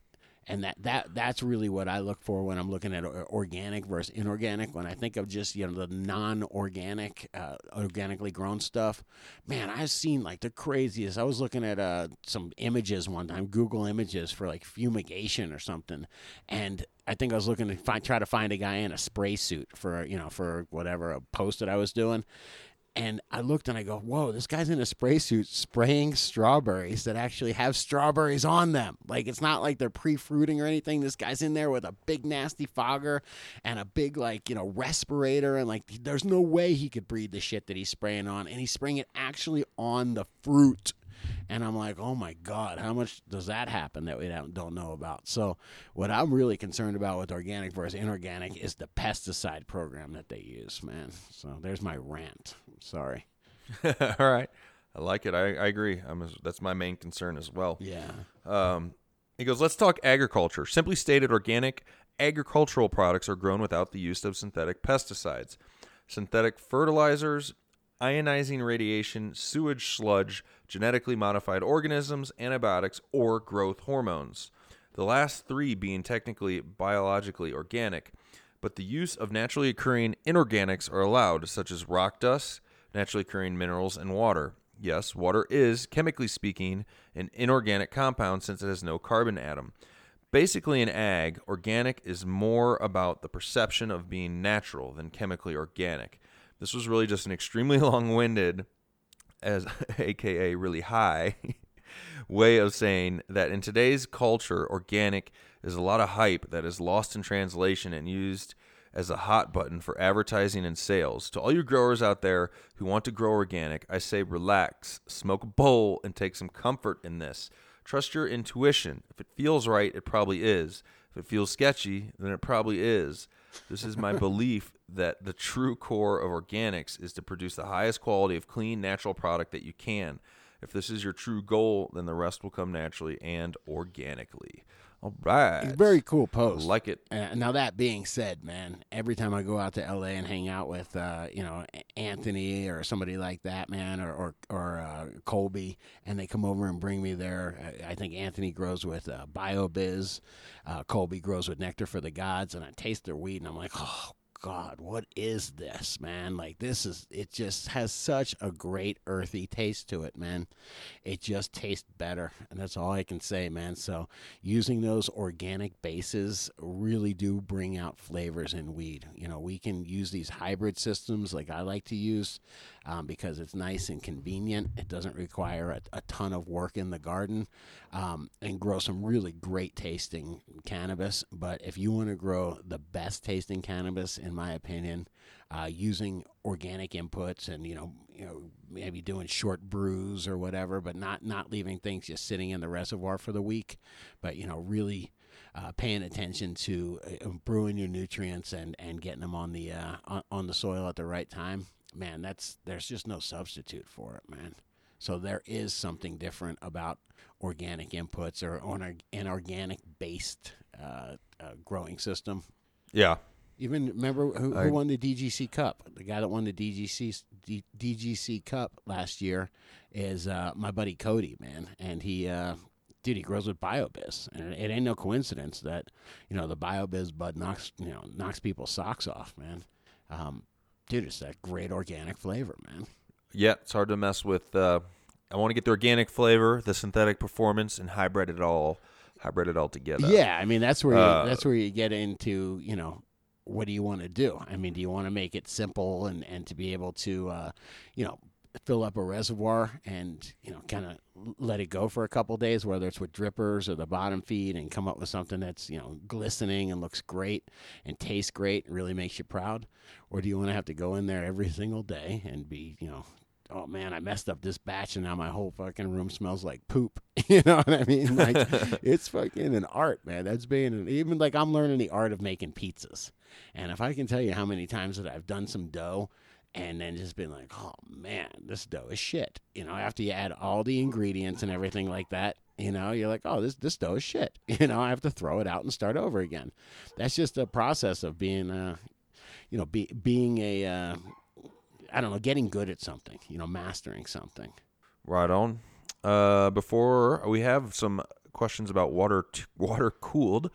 And that, that that's really what I look for when I'm looking at organic versus inorganic. When I think of just you know the non-organic, uh, organically grown stuff, man, I've seen like the craziest. I was looking at uh, some images one time, Google images for like fumigation or something, and I think I was looking to find, try to find a guy in a spray suit for you know for whatever a post that I was doing, and I looked and I go, whoa, this guy's in a spray suit spraying strawberries that actually have strawberries on them. Like it's not like they're pre-fruiting or anything. This guy's in there with a big nasty fogger and a big like, you know, respirator and like there's no way he could breathe the shit that he's spraying on and he's spraying it actually on the fruit. And I'm like, oh my God, how much does that happen that we don't don't know about? So, what I'm really concerned about with organic versus inorganic is the pesticide program that they use, man. So, there's my rant. Sorry. All right. I like it. I, I agree. I'm as, that's my main concern as well. Yeah. Um, he goes, let's talk agriculture. Simply stated, organic agricultural products are grown without the use of synthetic pesticides, synthetic fertilizers, ionizing radiation, sewage sludge, genetically modified organisms, antibiotics, or growth hormones. The last three being technically biologically organic, but the use of naturally occurring inorganics are allowed, such as rock dust, naturally occurring minerals, and water. Yes, water is, chemically speaking, an inorganic compound since it has no carbon atom. Basically, in ag, organic is more about the perception of being natural than chemically organic. This was really just an extremely long winded, as aka really high, way of saying that in today's culture, organic is a lot of hype that is lost in translation and used as a hot button for advertising and sales. To all you growers out there who want to grow organic, I say relax, smoke a bowl, and take some comfort in this. Trust your intuition. If it feels right, it probably is. If it feels sketchy, then it probably is. This is my belief that the true core of organics is to produce the highest quality of clean, natural product that you can. If this is your true goal, then the rest will come naturally and organically. All right. It's very cool post. Like it. Uh, now that being said, man, every time I go out to LA and hang out with, uh, you know, Anthony or somebody like that, man, or or, or uh, Colby, and they come over and bring me their, I think Anthony grows with uh, BioBizz, uh, Colby grows with Nectar for the Gods, and I taste their weed, and I'm like, oh God, what is this, man? Like this is it just has such a great earthy taste to it, man. It just tastes better. And that's all I can say, man. So using those organic bases really do bring out flavors in weed. You know, we can use these hybrid systems like I like to use um, because it's nice and convenient. It doesn't require a, a ton of work in the garden um, and grow some really great tasting cannabis. But if you want to grow the best tasting cannabis, in my opinion, uh, using organic inputs and you know you know maybe doing short brews or whatever, but not not leaving things just sitting in the reservoir for the week, but you know really. Uh, paying attention to uh, brewing your nutrients and, and getting them on the uh, on, on the soil at the right time, man, that's there's just no substitute for it, man. So there is something different about organic inputs or on an organic based uh, uh, growing system. Yeah. Even remember who, I- won the DGC Cup? The guy that won the DGC D, DGC Cup last year is uh, my buddy Cody, man, and he. Uh, Dude, he grows with BioBizz, and it ain't no coincidence that you know the BioBizz bud knocks you know knocks people's socks off, man. Um, dude, it's that great organic flavor, man. Yeah, it's hard to mess with. Uh, I want to get the organic flavor, the synthetic performance, and hybrid it all, hybrid it all together. Yeah, I mean that's where you, Uh, that's where you get into you know what do you want to do? I mean, do you want to make it simple and and to be able to uh, you know fill up a reservoir and you know kind of let it go for a couple days, whether it's with drippers or the bottom feed, and come up with something that's you know glistening and looks great and tastes great, and really makes you proud, or do you want to have to go in there every single day and be you know oh man, I messed up this batch and now my whole fucking room smells like poop. you know what I mean? Like it's fucking an art, man. That's being an, even like I'm learning the art of making pizzas. And if I can tell you how many times that I've done some dough and then just been like, oh man, this dough is shit. You know, after you add all the ingredients and everything like that, you know, you're like, oh, this this dough is shit. You know, I have to throw it out and start over again. That's just a process of being, uh, you know, be, being a, uh, I don't know, getting good at something. You know, mastering something. Right on. Uh, before we have some questions about water t- water cooled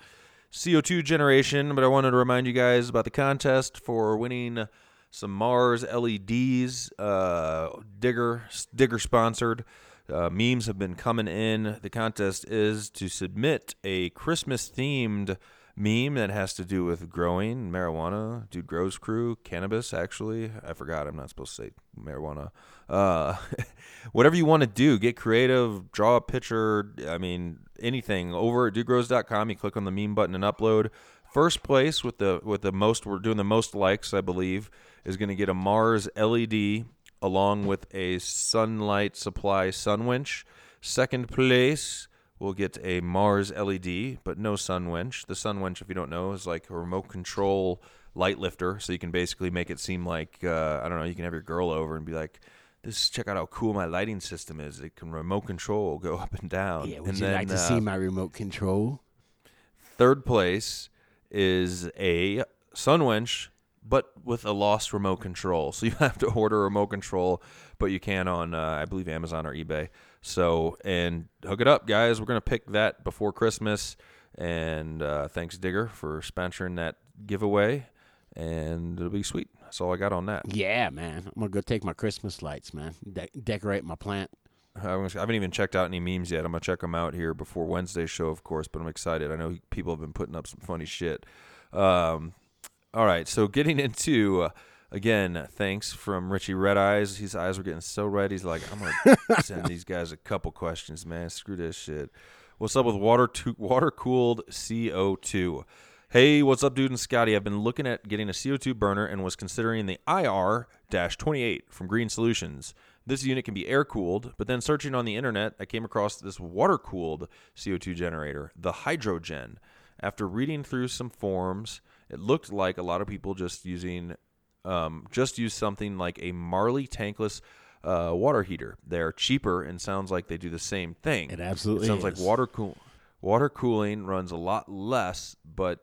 CO2 generation, but I wanted to remind you guys about the contest for winning some Mars LEDs. Uh, Digger Digger sponsored. Uh, memes have been coming in. The contest is to submit a Christmas themed meme that has to do with growing marijuana, dude grows crew, cannabis. Actually, I forgot. I'm not supposed to say marijuana. Uh, whatever you want to do, get creative, draw a picture. I mean, anything over at dudegrows.com. You click on the meme button and upload. First place with the with the most we're doing the most likes, I believe, is going to get a Mars LED along with a Sunlight Supply Sun Winch. Second place will get a Mars LED, but no Sun Winch. The Sun Winch, if you don't know, is like a remote control light lifter, so you can basically make it seem like uh, I don't know. You can have your girl over and be like, "This check out how cool my lighting system is. It can remote control, go up and down." Yeah, would and you like to uh, see my remote control? Third place is a Sunwinch, but with a lost remote control. So you have to order a remote control, but you can on, uh, I believe, Amazon or eBay. So, and hook it up, guys. We're going to pick that before Christmas. And uh, thanks, Digger, for sponsoring that giveaway. And it'll be sweet. That's all I got on that. Yeah, man. I'm gonna go take my Christmas lights, man. De- decorate my plant. I haven't even checked out any memes yet. I'm gonna check them out here before Wednesday's show, of course. But I'm excited. I know people have been putting up some funny shit. Um, all right, so getting into uh, Again, thanks from Richie Red Eyes. His eyes were getting so red. He's like, I'm gonna send these guys a couple questions, man. Screw this shit. What's up with water to- water cooled CO2? Hey, what's up, dude and Scotty? I've been looking at getting a CO2 burner and was considering the IR 28 from Green Solutions. This unit can be air cooled, but then searching on the internet, I came across this water cooled CO2 generator, the Hydrogen. After reading through some forums, it looked like a lot of people just using um, just use something like a Marley tankless uh, water heater. They're cheaper and sounds like they do the same thing. It absolutely It sounds like water cool. Water cooling runs a lot less, but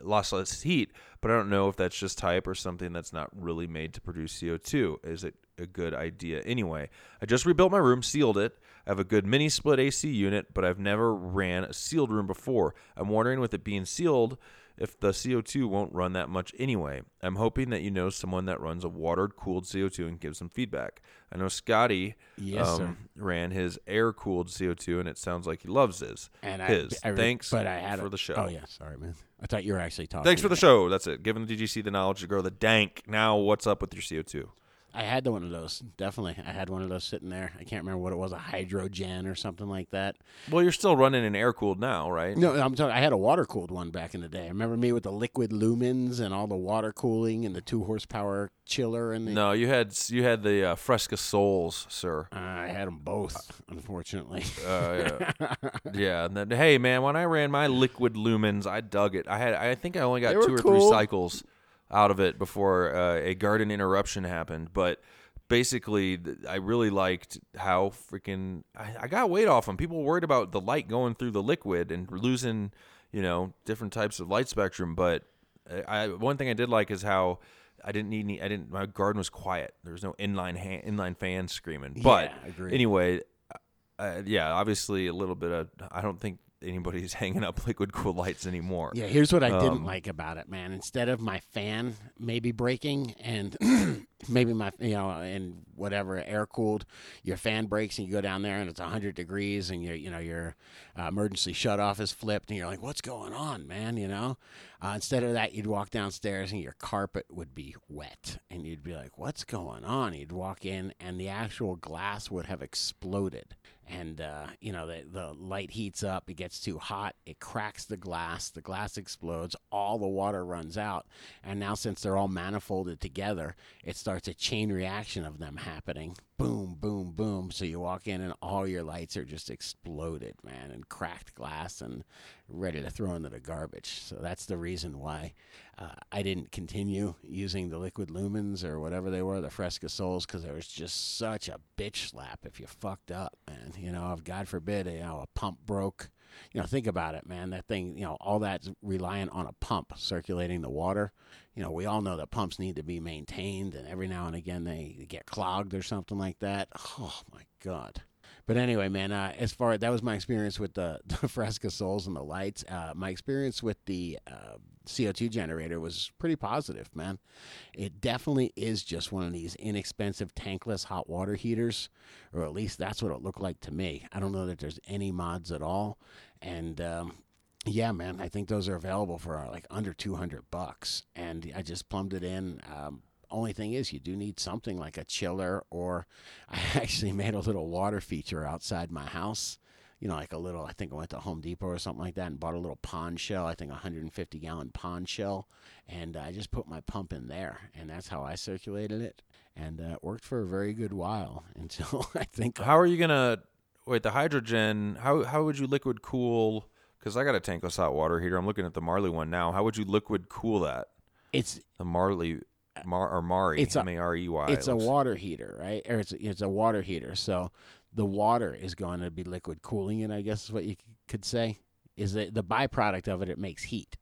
lots less heat. But I don't know if that's just type or something that's not really made to produce CO2. Is it a good idea anyway? I just rebuilt my room, sealed it. I have a good mini split AC unit, but I've never ran a sealed room before. I'm wondering with it being sealed if the CO2 won't run that much anyway. I'm hoping that you know someone that runs a watered cooled CO2 and gives some feedback. I know Scotty Yes, um, ran his air cooled CO2 and it sounds like he loves his. And his. I re- Thanks but I had for a- the show. Oh yeah, sorry, man. I thought you were actually talking. Thanks for the show. That's it. Giving the DGC the knowledge to grow the dank. Now, what's up with your CO2? I had the one of those. Definitely, I had one of those sitting there. I can't remember what it was, a hydrogen or something like that. Well, you're still running an air cooled now, right? No, I'm talking. I had a water cooled one back in the day. Remember me with the liquid lumens and all the water cooling and the two horsepower chiller and the. No, you had you had the uh, Fresca Souls, sir. Uh, I had them both, unfortunately. Uh, yeah. yeah. And then, hey, man, when I ran my liquid lumens, I dug it. I had, I think I only got two or cool. three cycles out of it before uh, a garden interruption happened. But basically, th- I really liked how freaking I, I got weight off them. People were worried about the light going through the liquid and losing, you know, different types of light spectrum. But I, I one thing I did like is how. I didn't need any. I didn't. My garden was quiet. There was no inline ha- inline fan screaming. But Yeah, anyway, uh, yeah, obviously a little bit of. I don't think anybody's hanging up liquid cool lights anymore. Yeah, here's what I didn't Um, like about it, man. Instead of my fan maybe breaking and maybe my you know and whatever air cooled, your fan breaks and you go down there and it's 100 degrees and your you know your uh, emergency shut off is flipped and you're like, what's going on, man? You know. Uh, instead of that, you'd walk downstairs and your carpet would be wet, and you'd be like, "What's going on?" You'd walk in, and the actual glass would have exploded, and uh, you know the the light heats up, it gets too hot, it cracks the glass, the glass explodes, all the water runs out, and now since they're all manifolded together, it starts a chain reaction of them happening. Boom, boom, boom. So you walk in and all your lights are just exploded, man, and cracked glass and ready to throw into the garbage. So that's the reason why uh, I didn't continue using the liquid lumens or whatever they were, the Fresca Souls, because there was just such a bitch slap if you fucked up, man. You know, if God forbid, you know, a pump broke. You know, think about it, man. That thing, you know, all that's reliant on a pump circulating the water. You know, we all know that pumps need to be maintained, and every now and again they get clogged or something like that. Oh my God. But anyway, man, uh, as far that was my experience with the, the Fresca Souls and the lights. Uh, my experience with the uh, CO2 generator was pretty positive, man. It definitely is just one of these inexpensive tankless hot water heaters, or at least that's what it looked like to me. I don't know that there's any mods at all, and um, yeah, man, I think those are available for uh, like under 200 bucks, and I just plumbed it in. Um, only thing is, you do need something like a chiller, or I actually made a little water feature outside my house. You know, like a little. I think I went to Home Depot or something like that and bought a little pond shell. I think a 150 gallon pond shell, and I just put my pump in there, and that's how I circulated it, and uh, it worked for a very good while until I think How are you gonna wait the hydrogen? How how would you liquid cool? Because I got a tankless hot water heater. I'm looking at the Marley one now. How would you liquid cool that? it's The Marley, Mar or Mari, It's a- M A R E Y. it's a water heater, right? Or it's it's a water heater. So the water is going to be liquid cooling it. I guess is what you could say. Is that the byproduct of it? It makes heat.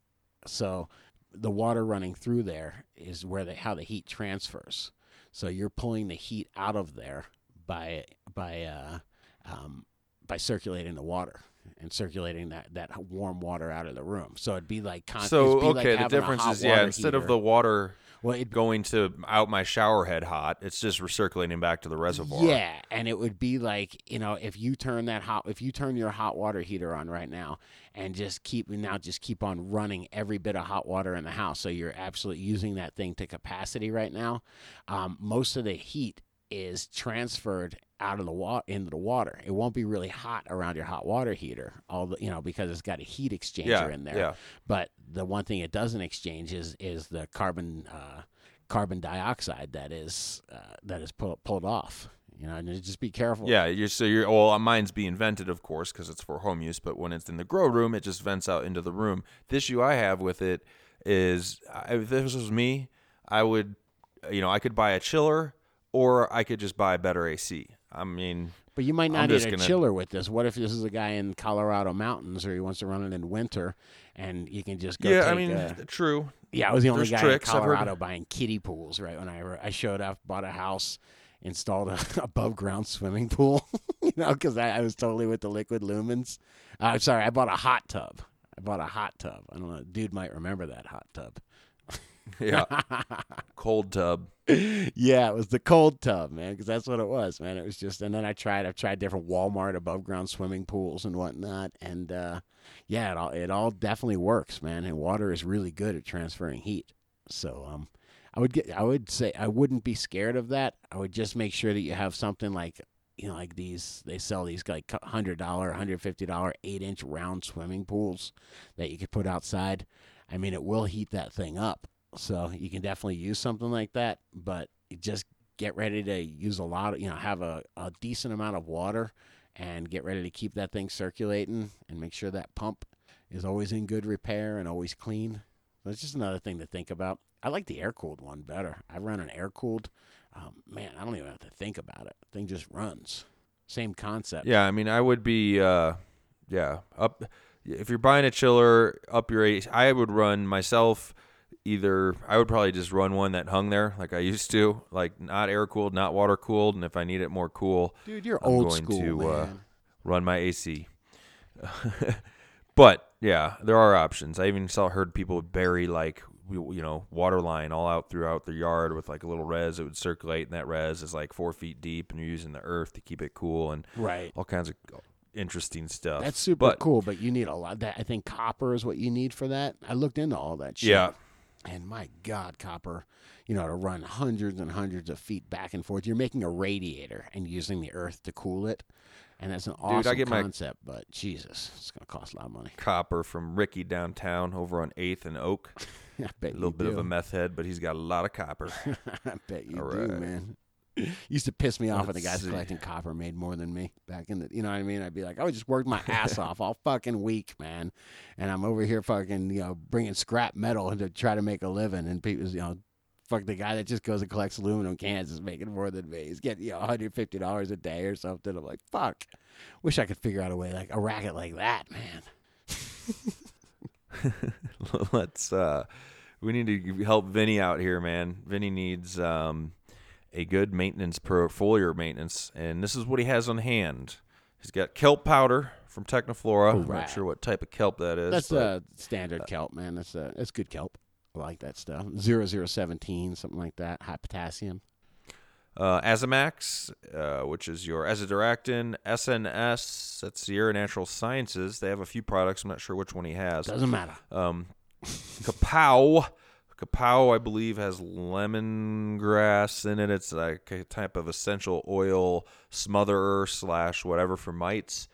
So the water running through there is where the how the heat transfers. So you're pulling the heat out of there by by uh, um, by circulating the water. and circulating that, that warm water out of the room. So it'd be like con- So it'd be like okay, the difference is yeah, instead of the water well, it, going to out my shower head hot, it's just recirculating back to the reservoir. Yeah, and it would be like you know if you turn that hot if you turn your hot water heater on right now and just keep now just keep on running every bit of hot water in the house, so you're absolutely using that thing to capacity right now. Um, most of the heat is transferred out of the water into the water. It won't be really hot around your hot water heater, all the you know because it's got a heat exchanger Yeah, in there. yeah. But the one thing it doesn't exchange is is the carbon uh, carbon dioxide that is uh, that is pull, pulled off. You know, and just be careful. Yeah, you're so you're well. Mine's being vented, of course, because it's for home use. But when it's in the grow room, it just vents out into the room. The issue I have with it is, I- if this was me, I would, you know, I could buy a chiller, or I could just buy a better AC. I mean, But you might not need a gonna- chiller with this. What if this is a guy in Colorado mountains, or he wants to run it in winter, and you can just go. yeah, I mean, a- true. Yeah, I was the only There's guy tricks, in heard- Colorado buying kiddie pools. Right when I I showed up, bought a house, installed a above ground swimming pool. you know, because I, I was totally with the liquid lumens. Uh, I'm sorry, I bought a hot tub. I bought a hot tub. I don't know, dude might remember that hot tub. Yeah, cold tub. yeah, it was the cold tub, man, because that's what it was, man. It was just, and then I tried, I've tried different Walmart above ground swimming pools and whatnot, and uh, yeah, it all it all definitely works, man. And water is really good at transferring heat. So, um, I would get, I would say, I wouldn't be scared of that. I would just make sure that you have something like, you know, like these. They sell these like hundred dollar, hundred fifty dollar, eight inch round swimming pools that you could put outside. I mean, it will heat that thing up. So you can definitely use something like that, but just get ready to use a lot of, you know, have a, a decent amount of water and get ready to keep that thing circulating and make sure that pump is always in good repair and always clean. That's just another thing to think about. I like the air cooled one better. I run an air cooled. Um, man, I don't even have to think about it. thing just runs. Same concept. Yeah, I mean, I would be, uh, yeah, up. If you're buying a chiller, up your. I would run myself. Either I would probably just run one that hung there like I used to, like not air cooled, not water cooled, and if I need it more cool, Dude, you're I'm old going school, to uh, man. run my AC. but yeah, there are options. I even saw heard people bury like you you know water line all out throughout their yard with like a little res. It would circulate, and that res is like four feet deep, and you're using the earth to keep it cool and Right. all kinds of interesting stuff. That's super But, cool, but you need a lot. That I think copper is what you need for that. I looked into all that shit. Yeah. And my God, copper, you know, to run hundreds and hundreds of feet back and forth. You're making a radiator and using the earth to cool it. And that's an awesome my- concept, but Jesus, it's going to cost a lot of money. Copper from Ricky downtown over on Eighth and Oak. I bet A little bit of a meth head, but he's got a lot of copper. I bet you All do, right. man. Used to piss me off when the guys see. collecting copper made more than me back in the, you know what I mean? I'd be like, I would just work my ass off all fucking week, man, and I'm over here fucking, you know, bringing scrap metal to try to make a living, and people, you know, fuck the guy that just goes and collects aluminum cans is making more than me. He's getting you know 150 dollars a day or something. I'm like, fuck. Wish I could figure out a way like a racket like that, man. Let's uh we need to help Vinny out here, man. Vinny needs um a good maintenance pro foliar maintenance, and this is what he has on hand. He's got kelp powder from Technaflora. I'm not sure what type of kelp that is. That's uh, standard kelp, man. That's uh, that's good kelp. I like that stuff. Zero zero seventeen, something like that. High potassium. uh, Azamax, uh, which is your azadirachtin, SNS, that's Sierra Natural Sciences. They have a few products. I'm not sure which one he has. Doesn't matter. Um, Kapow. Kapow, I believe, has lemongrass in it. It's like a type of essential oil smotherer slash whatever for mites.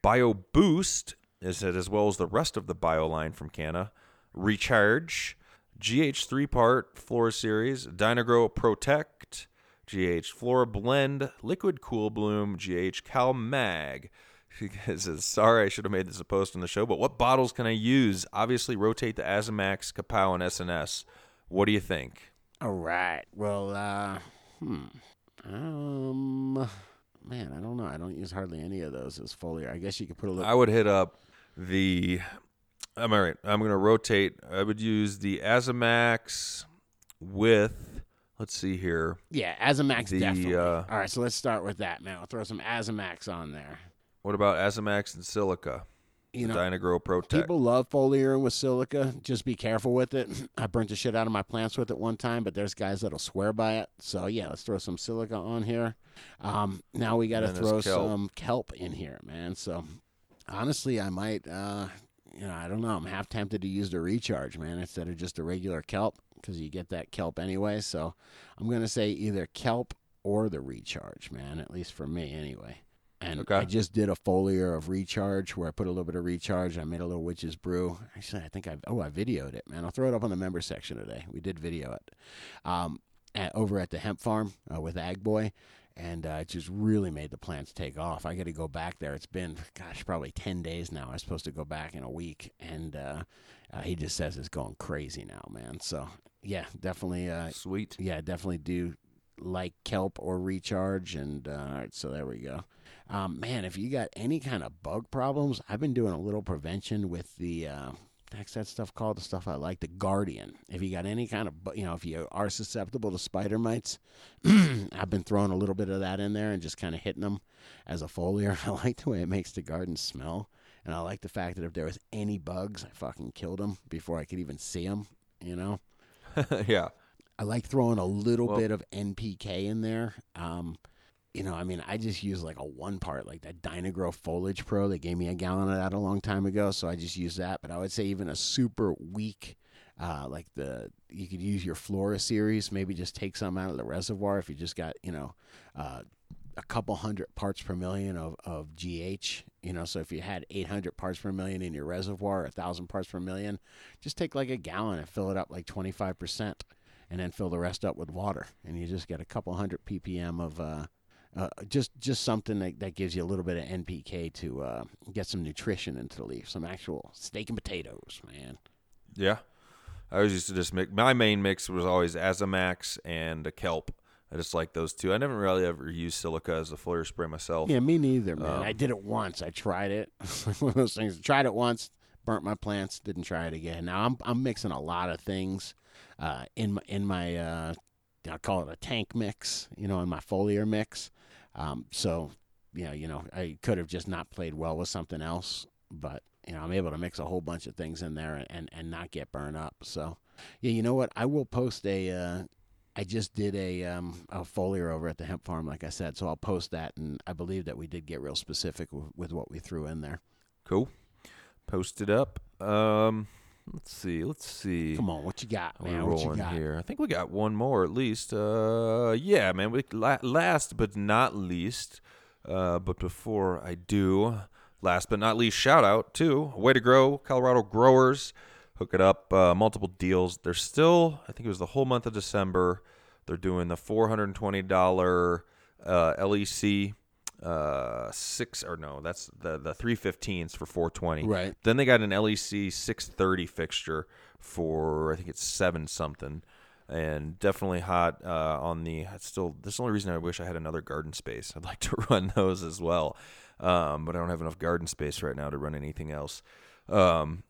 Bio Boost is it as well as the rest of the bio line from Canna. Recharge, GH three part Flora series, Dynagrow Protect, GH Flora Blend, Liquid Kool Bloom, GH Cal Mag. He says, sorry, I should have made this a post on the show, but what bottles can I use? Obviously, rotate the Azamax, Kapow, and SNS. What do you think? All right. Well, uh, hmm. Um, man, I don't know. I don't use hardly any of those as foliar. I guess you could put a little. I would hit up the. I'm all right. I'm going to rotate. I would use the Azamax with. Let's see here. yeah, Azamax the, definitely. uh, All right, so let's start with that, man. I'll throw some Azamax on there. What about Azamax and Silica? you know, Dynagrow Protect. People love foliating with silica. Just be careful with it. I burnt the shit out of my plants with it one time, but there's guys that'll swear by it. So yeah, let's throw some silica on here. Um, now we got to And then there's throw kelp. some kelp in here, man. So honestly, I might, uh, you know, I don't know. I'm half tempted to use the recharge, man, instead of just a regular kelp because you get that kelp anyway. So I'm gonna say either kelp or the recharge, man. At least for me, anyway. And Okay. I just did a foliar of recharge where I put a little bit of recharge. I made a little witch's brew. Actually, I think I oh I videoed it, man. I'll throw it up on the member section today. We did video it um, at, over at the hemp farm uh, with Ag Boy, and uh, it just really made the plants take off. I got to go back there. It's been gosh probably ten days now. I was supposed to go back in a week, and uh, uh, he just says it's going crazy now, man. So yeah, definitely. Uh, Sweet. yeah, definitely do like kelp or recharge. And uh, all right, so there we go. Um, man, if you got any kind of bug problems, I've been doing a little prevention with the. Uh, That's that stuff called the stuff I like, the Guardian. If you got any kind of, you know, if you are susceptible to spider mites, I've been throwing a little bit of that in there and just kind of hitting them as a foliar. I like the way it makes the garden smell, and I like the fact that if there was any bugs, I fucking killed them before I could even see them. You know. yeah. I like throwing a little Well- bit of NPK in there. Um, you know, I mean, I just use like a one part, like that Dynagrow Foliage Pro. They gave me a gallon of that a long time ago, so I just use that. But I would say even a super weak, uh, like the you could use your Flora series. Maybe just take some out of the reservoir if you just got you know uh, a couple hundred parts per million of, of GH. You know, so if you had 800 parts per million in your reservoir, a thousand parts per million, just take like a gallon and fill it up like 25 percent and then fill the rest up with water, and you just get a couple hundred ppm of uh, uh, just just something that, that gives you a little bit of NPK to uh, get some nutrition into the leaf, some actual steak and potatoes, man. Yeah. I always used to just mix. My main mix was always Azamax and a kelp. I just like those two. I never really ever used silica as a foliar spray myself. Yeah, me neither, man. Um, I did it once. I tried it. One of those things. Tried it once, burnt my plants. Didn't try it again. Now I'm I'm mixing a lot of things uh, in my in my uh, I call it a tank mix. You know, in my foliar mix. Um, so you know, you know, I could have just not played well with something else, but you know, I'm able to mix a whole bunch of things in there and and, and not get burned up. So yeah, you know what? I will post a. Uh, I just did a um, a foliar over at the hemp farm, like I said, so I'll post that, and I believe that we did get real specific with, with what we threw in there. Cool. Post it up. Um, let's see. Let's see. Come on, what you got, man? We're? What you rolling got? here. I think we got one more at least. Uh, yeah, man. We la- last but not least. Uh, but before I do, last but not least, shout out to Way to Grow, Colorado growers. Hook it up. Uh, multiple deals. They're still. I think it was the whole month of December. They're doing the four hundred and twenty dollar uh, LEC uh six or no that's the the 315s for 420 Right. then they got an lec 630 fixture for i think it's seven something. And definitely hot uh on the it's still this is the only reason i wish i had another garden space. I'd like to run those as well. Um but i don't have enough garden space right now to run anything else. Um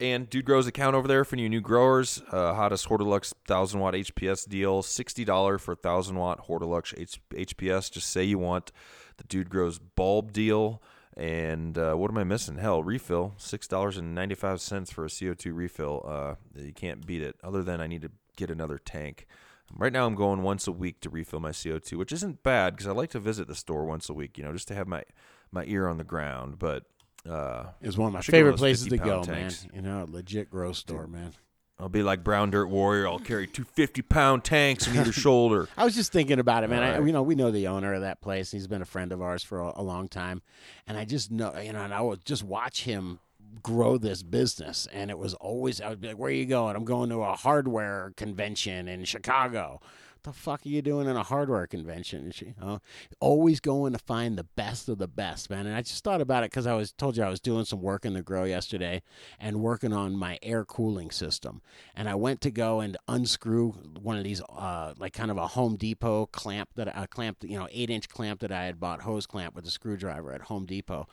and Dude Grows account over there for you new growers. Uh, hottest Hortilux 1000 watt HPS deal. $60 for 1000 watt Hortilux H- HPS. Just say you want the Dude Grows bulb deal. And uh, what am I missing? Hell, refill. $6.95 for a CO2 refill. Uh, you can't beat it. Other than I need to get another tank. Right now, I'm going once a week to refill my CO2, which isn't bad because I like to visit the store once a week, you know, just to have my, my ear on the ground. But uh, It's one of my should go to favorite places to go, pound man. You know, a legit grow store, man. I'll be like Brown Dirt Warrior. I'll carry two 50 pound tanks on either shoulder. I was just thinking about it, man. I, you know, we know the owner of that place. He's been a friend of ours for a, a long time, and I just know, you know, and I would just watch him grow this business, and it was always I would be like, "Where are you going?" I'm going to a hardware convention in Chicago. The fuck are you doing in a hardware convention? And she, uh, always going to find the best of the best, man. And I just thought about it because I was told you I was doing some work in the grow yesterday and working on my air cooling system. And I went to go and unscrew one of these, uh, like kind of a Home Depot clamp that I clamped, you know, eight inch clamp that I had bought, hose clamp with a screwdriver at Home Depot.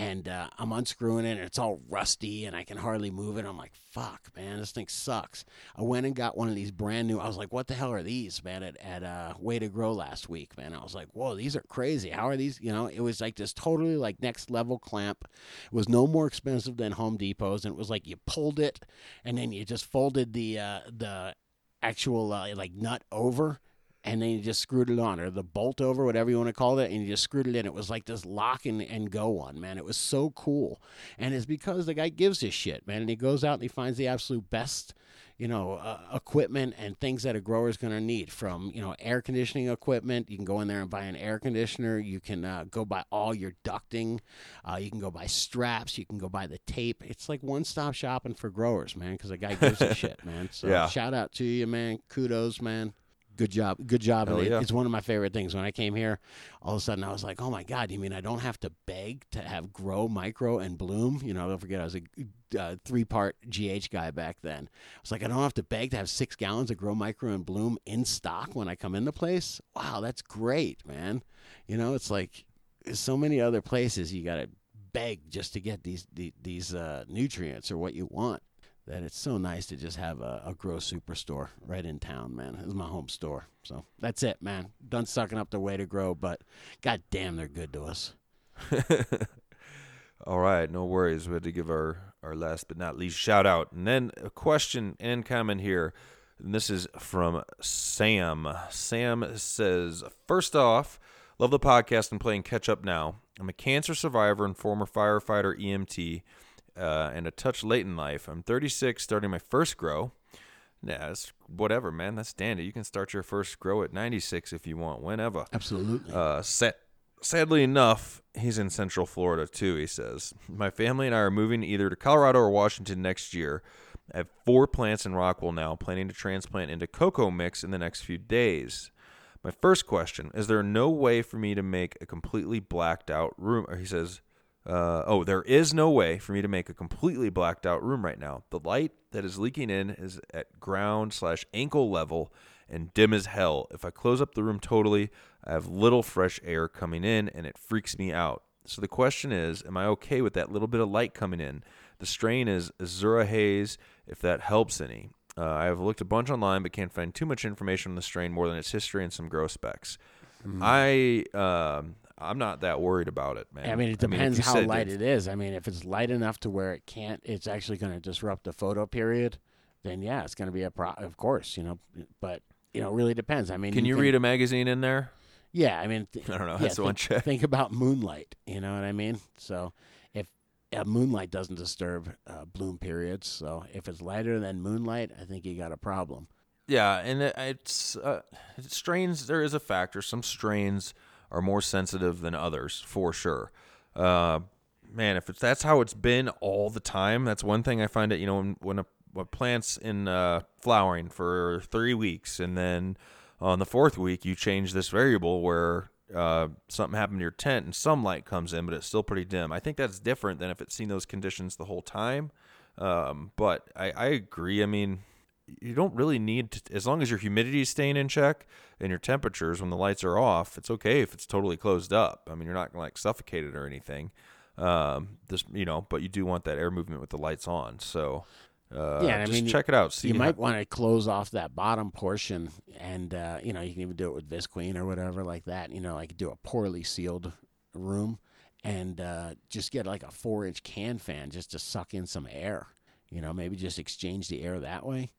And uh, I'm unscrewing it and it's all rusty and I can hardly move it. I'm like, fuck, man, this thing sucks. I went and got one of these brand new. I was like, what the hell are these, man? at at uh, Way to Grow last week, man. I was like, whoa, these are crazy. How are these? You know, it was like this totally like next level clamp. It was no more expensive than Home Depot's, and it was like you pulled it, and then you just folded the uh, the actual uh, like nut over and then you just screwed it on, or the bolt over, whatever you want to call it, and you just screwed it in. It was like this lock and, and go one, man. It was so cool. And it's because the guy gives a shit, man. And he goes out and he finds the absolute best, you know, uh, equipment and things that a grower is going to need from, you know, air conditioning equipment. You can go in there and buy an air conditioner. You can uh, go buy all your ducting. Uh, you can go buy straps. You can go buy the tape. It's like one stop shopping for growers, man, because the guy gives a shit, man. So Yeah. shout out to you, man. Kudos, man. Good job. Good job. Hell yeah. It's one of my favorite things. When I came here, all of a sudden I was like, oh my God, you mean I don't have to beg to have grow, micro, and bloom? You know, don't forget I was a uh, three part GH guy back then. I was like, I don't have to beg to have six gallons of grow, micro, and bloom in stock when I come in the place. Wow, that's great, man. You know, it's like so many other places you got to beg just to get these the- these uh, nutrients or what you want. That it's so nice to just have a, a grow superstore right in town, man. It's my home store. So that's it, man. Done sucking up the way to grow, but god damn, they're good to us. All right, no worries. We had to give our, our last but not least shout out. And then a question and comment here. And this is from Sam. Sam says, First off, love the podcast and playing catch up now. I'm a cancer survivor and former firefighter EMT uh, and a touch late in life. I'm 36, starting my first grow. Yeah, it's whatever, man. That's dandy. You can start your first grow at 96 if you want, whenever. Absolutely. Uh, sa- sadly enough, he's in Central Florida too. He says, "My family and I are moving either to Colorado or Washington next year. I have four plants in Rockwool now, planning to transplant into coco mix in the next few days." My first question: Is there no way for me to make a completely blacked out room? He says, uh, "Oh, there is no way for me to make a completely blacked out room right now. The light that is leaking in is at ground slash ankle level." and dim as hell. If I close up the room totally, I have little fresh air coming in and it freaks me out. So the question is, am I okay with that little bit of light coming in? The strain is Azura Haze, if that helps any. Uh, I have looked a bunch online, but can't find too much information on the strain more than its history and some gross specs. I um, I'm not that worried about it, man. I mean, it depends you how light it is. I mean, if it's light enough to where it can't, it's actually going to disrupt the photo period. Then yeah, it's going to be a pro. Of course, you know, but you know, it really depends. I mean, Can you read a magazine in there? Yeah, I mean, th- I don't know. yeah, That's the one check. think about moonlight. You know what I mean? So if uh, moonlight doesn't disturb uh, bloom periods, so if it's lighter than moonlight, I think you got a problem. Yeah, and it, it's uh, strains. There is a factor. Some strains are more sensitive than others, for sure. Uh, man, if it's that's how it's been all the time, that's one thing I find it. You know, when when a, plant's in uh, flowering for three weeks, and then on the fourth week you change this variable where uh, something happened to your tent and some light comes in, but it's still pretty dim. I think that's different than if it's seen those conditions the whole time. Um, but I, I agree. I mean, you don't really need to, as long as your humidity is staying in check and your temperatures when the lights are off, it's okay if it's totally closed up. I mean, you're not like suffocate it or anything. Um, this, you know, but you do want that air movement with the lights on. So, uh, yeah, I just mean, check it out. See you how- might want to close off that bottom portion, and uh, you know, you can even do it with Visqueen or whatever like that. You know, like do a poorly sealed room, and uh, just get like a four-inch can fan just to suck in some air. You know, maybe just exchange the air that way.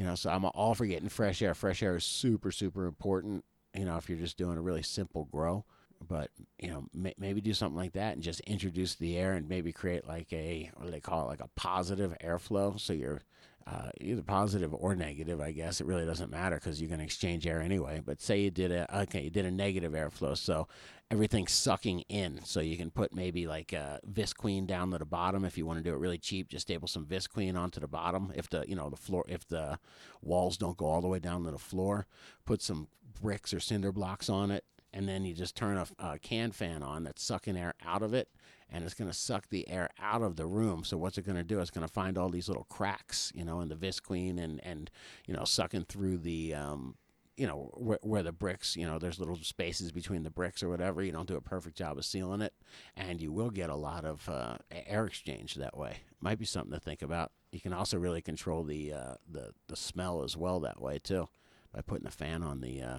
You know, so I'm all for getting fresh air. Fresh air is super, super important. You know, if you're just doing a really simple grow, but you know, may, maybe do something like that and just introduce the air and maybe create like a what do they call it, like a positive airflow. So you're uh, either positive or negative. I guess it really doesn't matter because you're going to exchange air anyway. But say you did a okay, you did a negative airflow, so everything's sucking in. So you can put maybe like a Visqueen down to the bottom if you want to do it really cheap. Just staple some Visqueen onto the bottom. If the you know the floor, if the walls don't go all the way down to the floor, put some bricks or cinder blocks on it, and then you just turn a, a can fan on that's sucking air out of it, and it's going to suck the air out of the room. So what's it going to do? It's going to find all these little cracks, you know, in the Visqueen and and you know sucking through the um, you know where, where the bricks you know there's little spaces between the bricks or whatever you don't do a perfect job of sealing it and you will get a lot of uh, air exchange that way might be something to think about you can also really control the uh, the the smell as well that way too by putting a fan on the uh,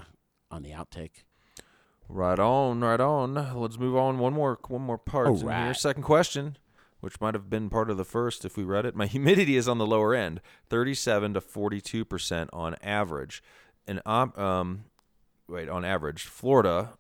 on the outtake. Right on, right on. Let's move on. One more, one more part in here. Second question, which might have been part of the first if we read it. My humidity is on the lower end, thirty-seven to forty-two percent on average, and um, um, wait, on average, Florida.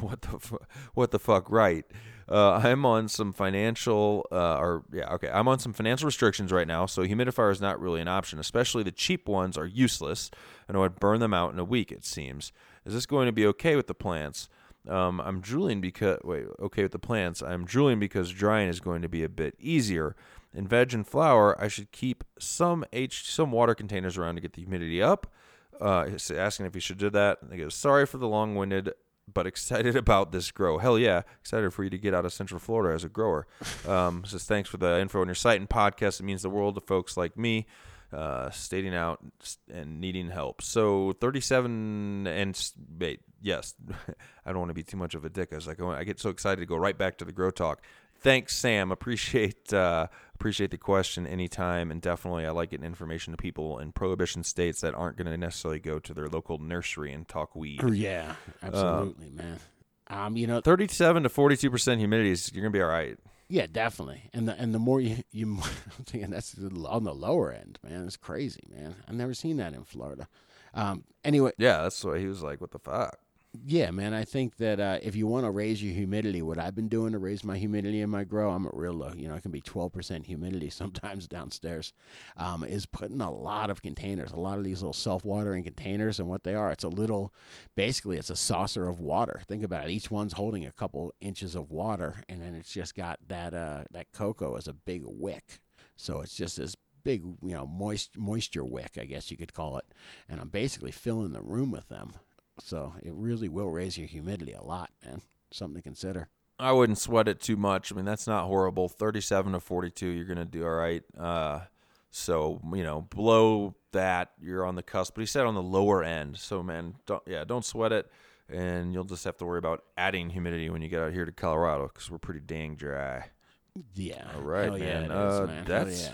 What the fu- what the fuck? Right. Uh, I'm on some financial, uh, or yeah, okay. I'm on some financial restrictions right now, so humidifier is not really an option. Especially the cheap ones are useless, and I would burn them out in a week. It seems. Is this going to be okay with the plants? Um, I'm drooling because wait, okay with the plants. I'm drooling because drying is going to be a bit easier. In veg and flower, I should keep some H some water containers around to get the humidity up. Uh, asking if he should do that. And he goes, sorry for the long-winded, but excited about this grow. Hell yeah, excited for you to get out of Central Florida as a grower. Um, says thanks for the info on your site and podcast. It means the world to folks like me uh, stating out and needing help. So 37 and wait, yes, I don't want to be too much of a dick. I was like, I get so excited to go right back to the grow talk. Thanks, Sam. Appreciate uh, appreciate the question anytime, and definitely I like getting information to people in prohibition states that aren't going to necessarily go to their local nursery and talk weed. Yeah, absolutely, man. Um, you know, 37 to 42 percent humidity is you're gonna be all right. Yeah, definitely. And the and the more you you, I'm thinking that's on the lower end, man. It's crazy, man. I've never seen that in Florida. Um, anyway, Yeah, that's why he was like, "What the fuck." Yeah, man. I think that uh, if you want to raise your humidity, what I've been doing to raise my humidity in my grow, I'm at real low. You know, it can be 12% humidity sometimes downstairs. Um, is putting a lot of containers, a lot of these little self-watering containers, and what they are, it's a little, basically, it's a saucer of water. Think about it. Each one's holding a couple inches of water, and then it's just got that uh, that coco as a big wick. So it's just this big, you know, moist moisture wick, I guess you could call it. And I'm basically filling the room with them. So it really will raise your humidity a lot, man. Something to consider. I wouldn't sweat it too much. I mean, that's not horrible. 37 to 42, you're going to do all right. Uh, so, you know, below that, you're on the cusp. But he said on the lower end. So, man, don't, yeah, don't sweat it. And you'll just have to worry about adding humidity when you get out here to Colorado because we're pretty dang dry. Yeah. All right, Hell man. it is, Uh, man. That's-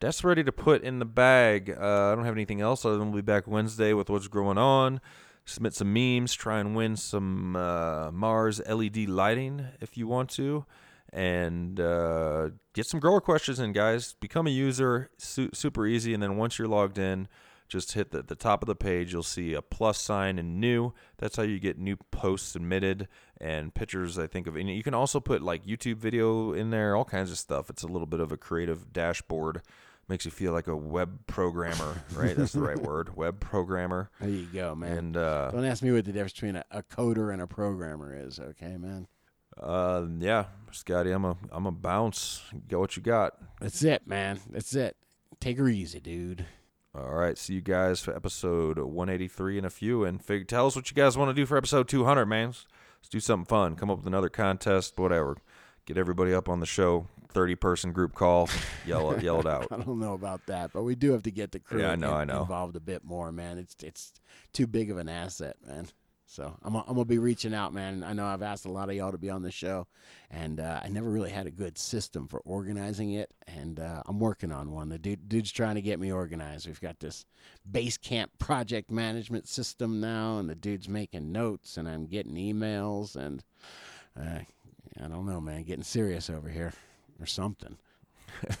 That's ready to put in the bag. Uh, I don't have anything else other than we'll be back Wednesday with what's going on. Submit some memes, try and win some uh, Mars LED lighting if you want to, and uh, get some grower questions in, guys. Become a user, su- super easy. And then once you're logged in, just hit the, the top of the page. You'll see a plus sign and new. That's how you get new posts submitted and pictures. I think of, and you can also put like YouTube video in there, all kinds of stuff. It's a little bit of a creative dashboard. Makes you feel like a web programmer, right? That's the right word, web programmer. There you go, man. And uh, Don't ask me what the difference between a, a coder and a programmer is, okay, man? uh, yeah, Scotty, I'm a I'm a bounce. Get what you got. That's it, man. That's it. Take her easy, dude. All right, see you guys for episode 183 in a few, and fig- tell us what you guys want to do for episode 200, man. Let's, let's do something fun. Come up with another contest, whatever. Get everybody up on the show. 30 person group call. Yell it, yell it out. I don't know about that, but we do have to get the crew Yeah, I know, I know. involved a bit more, man. It's it's too big of an asset, man. So I'm I'm gonna be reaching out, man. I know I've asked a lot of y'all to be on the show, and uh, I never really had a good system for organizing it, and uh, I'm working on one. The dude, dude's trying to get me organized. We've got this Basecamp project management system now, and the dude's making notes, and I'm getting emails, and uh, I don't know, man. Getting serious over here, or something.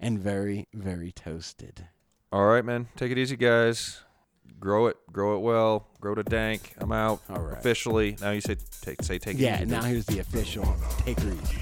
and very, very toasted. All right, man. Take it easy, guys. Grow it, grow it well. Grow to dank. I'm out All right. officially. Now you say take say take it Yeah, easy. now here's the official take her easy.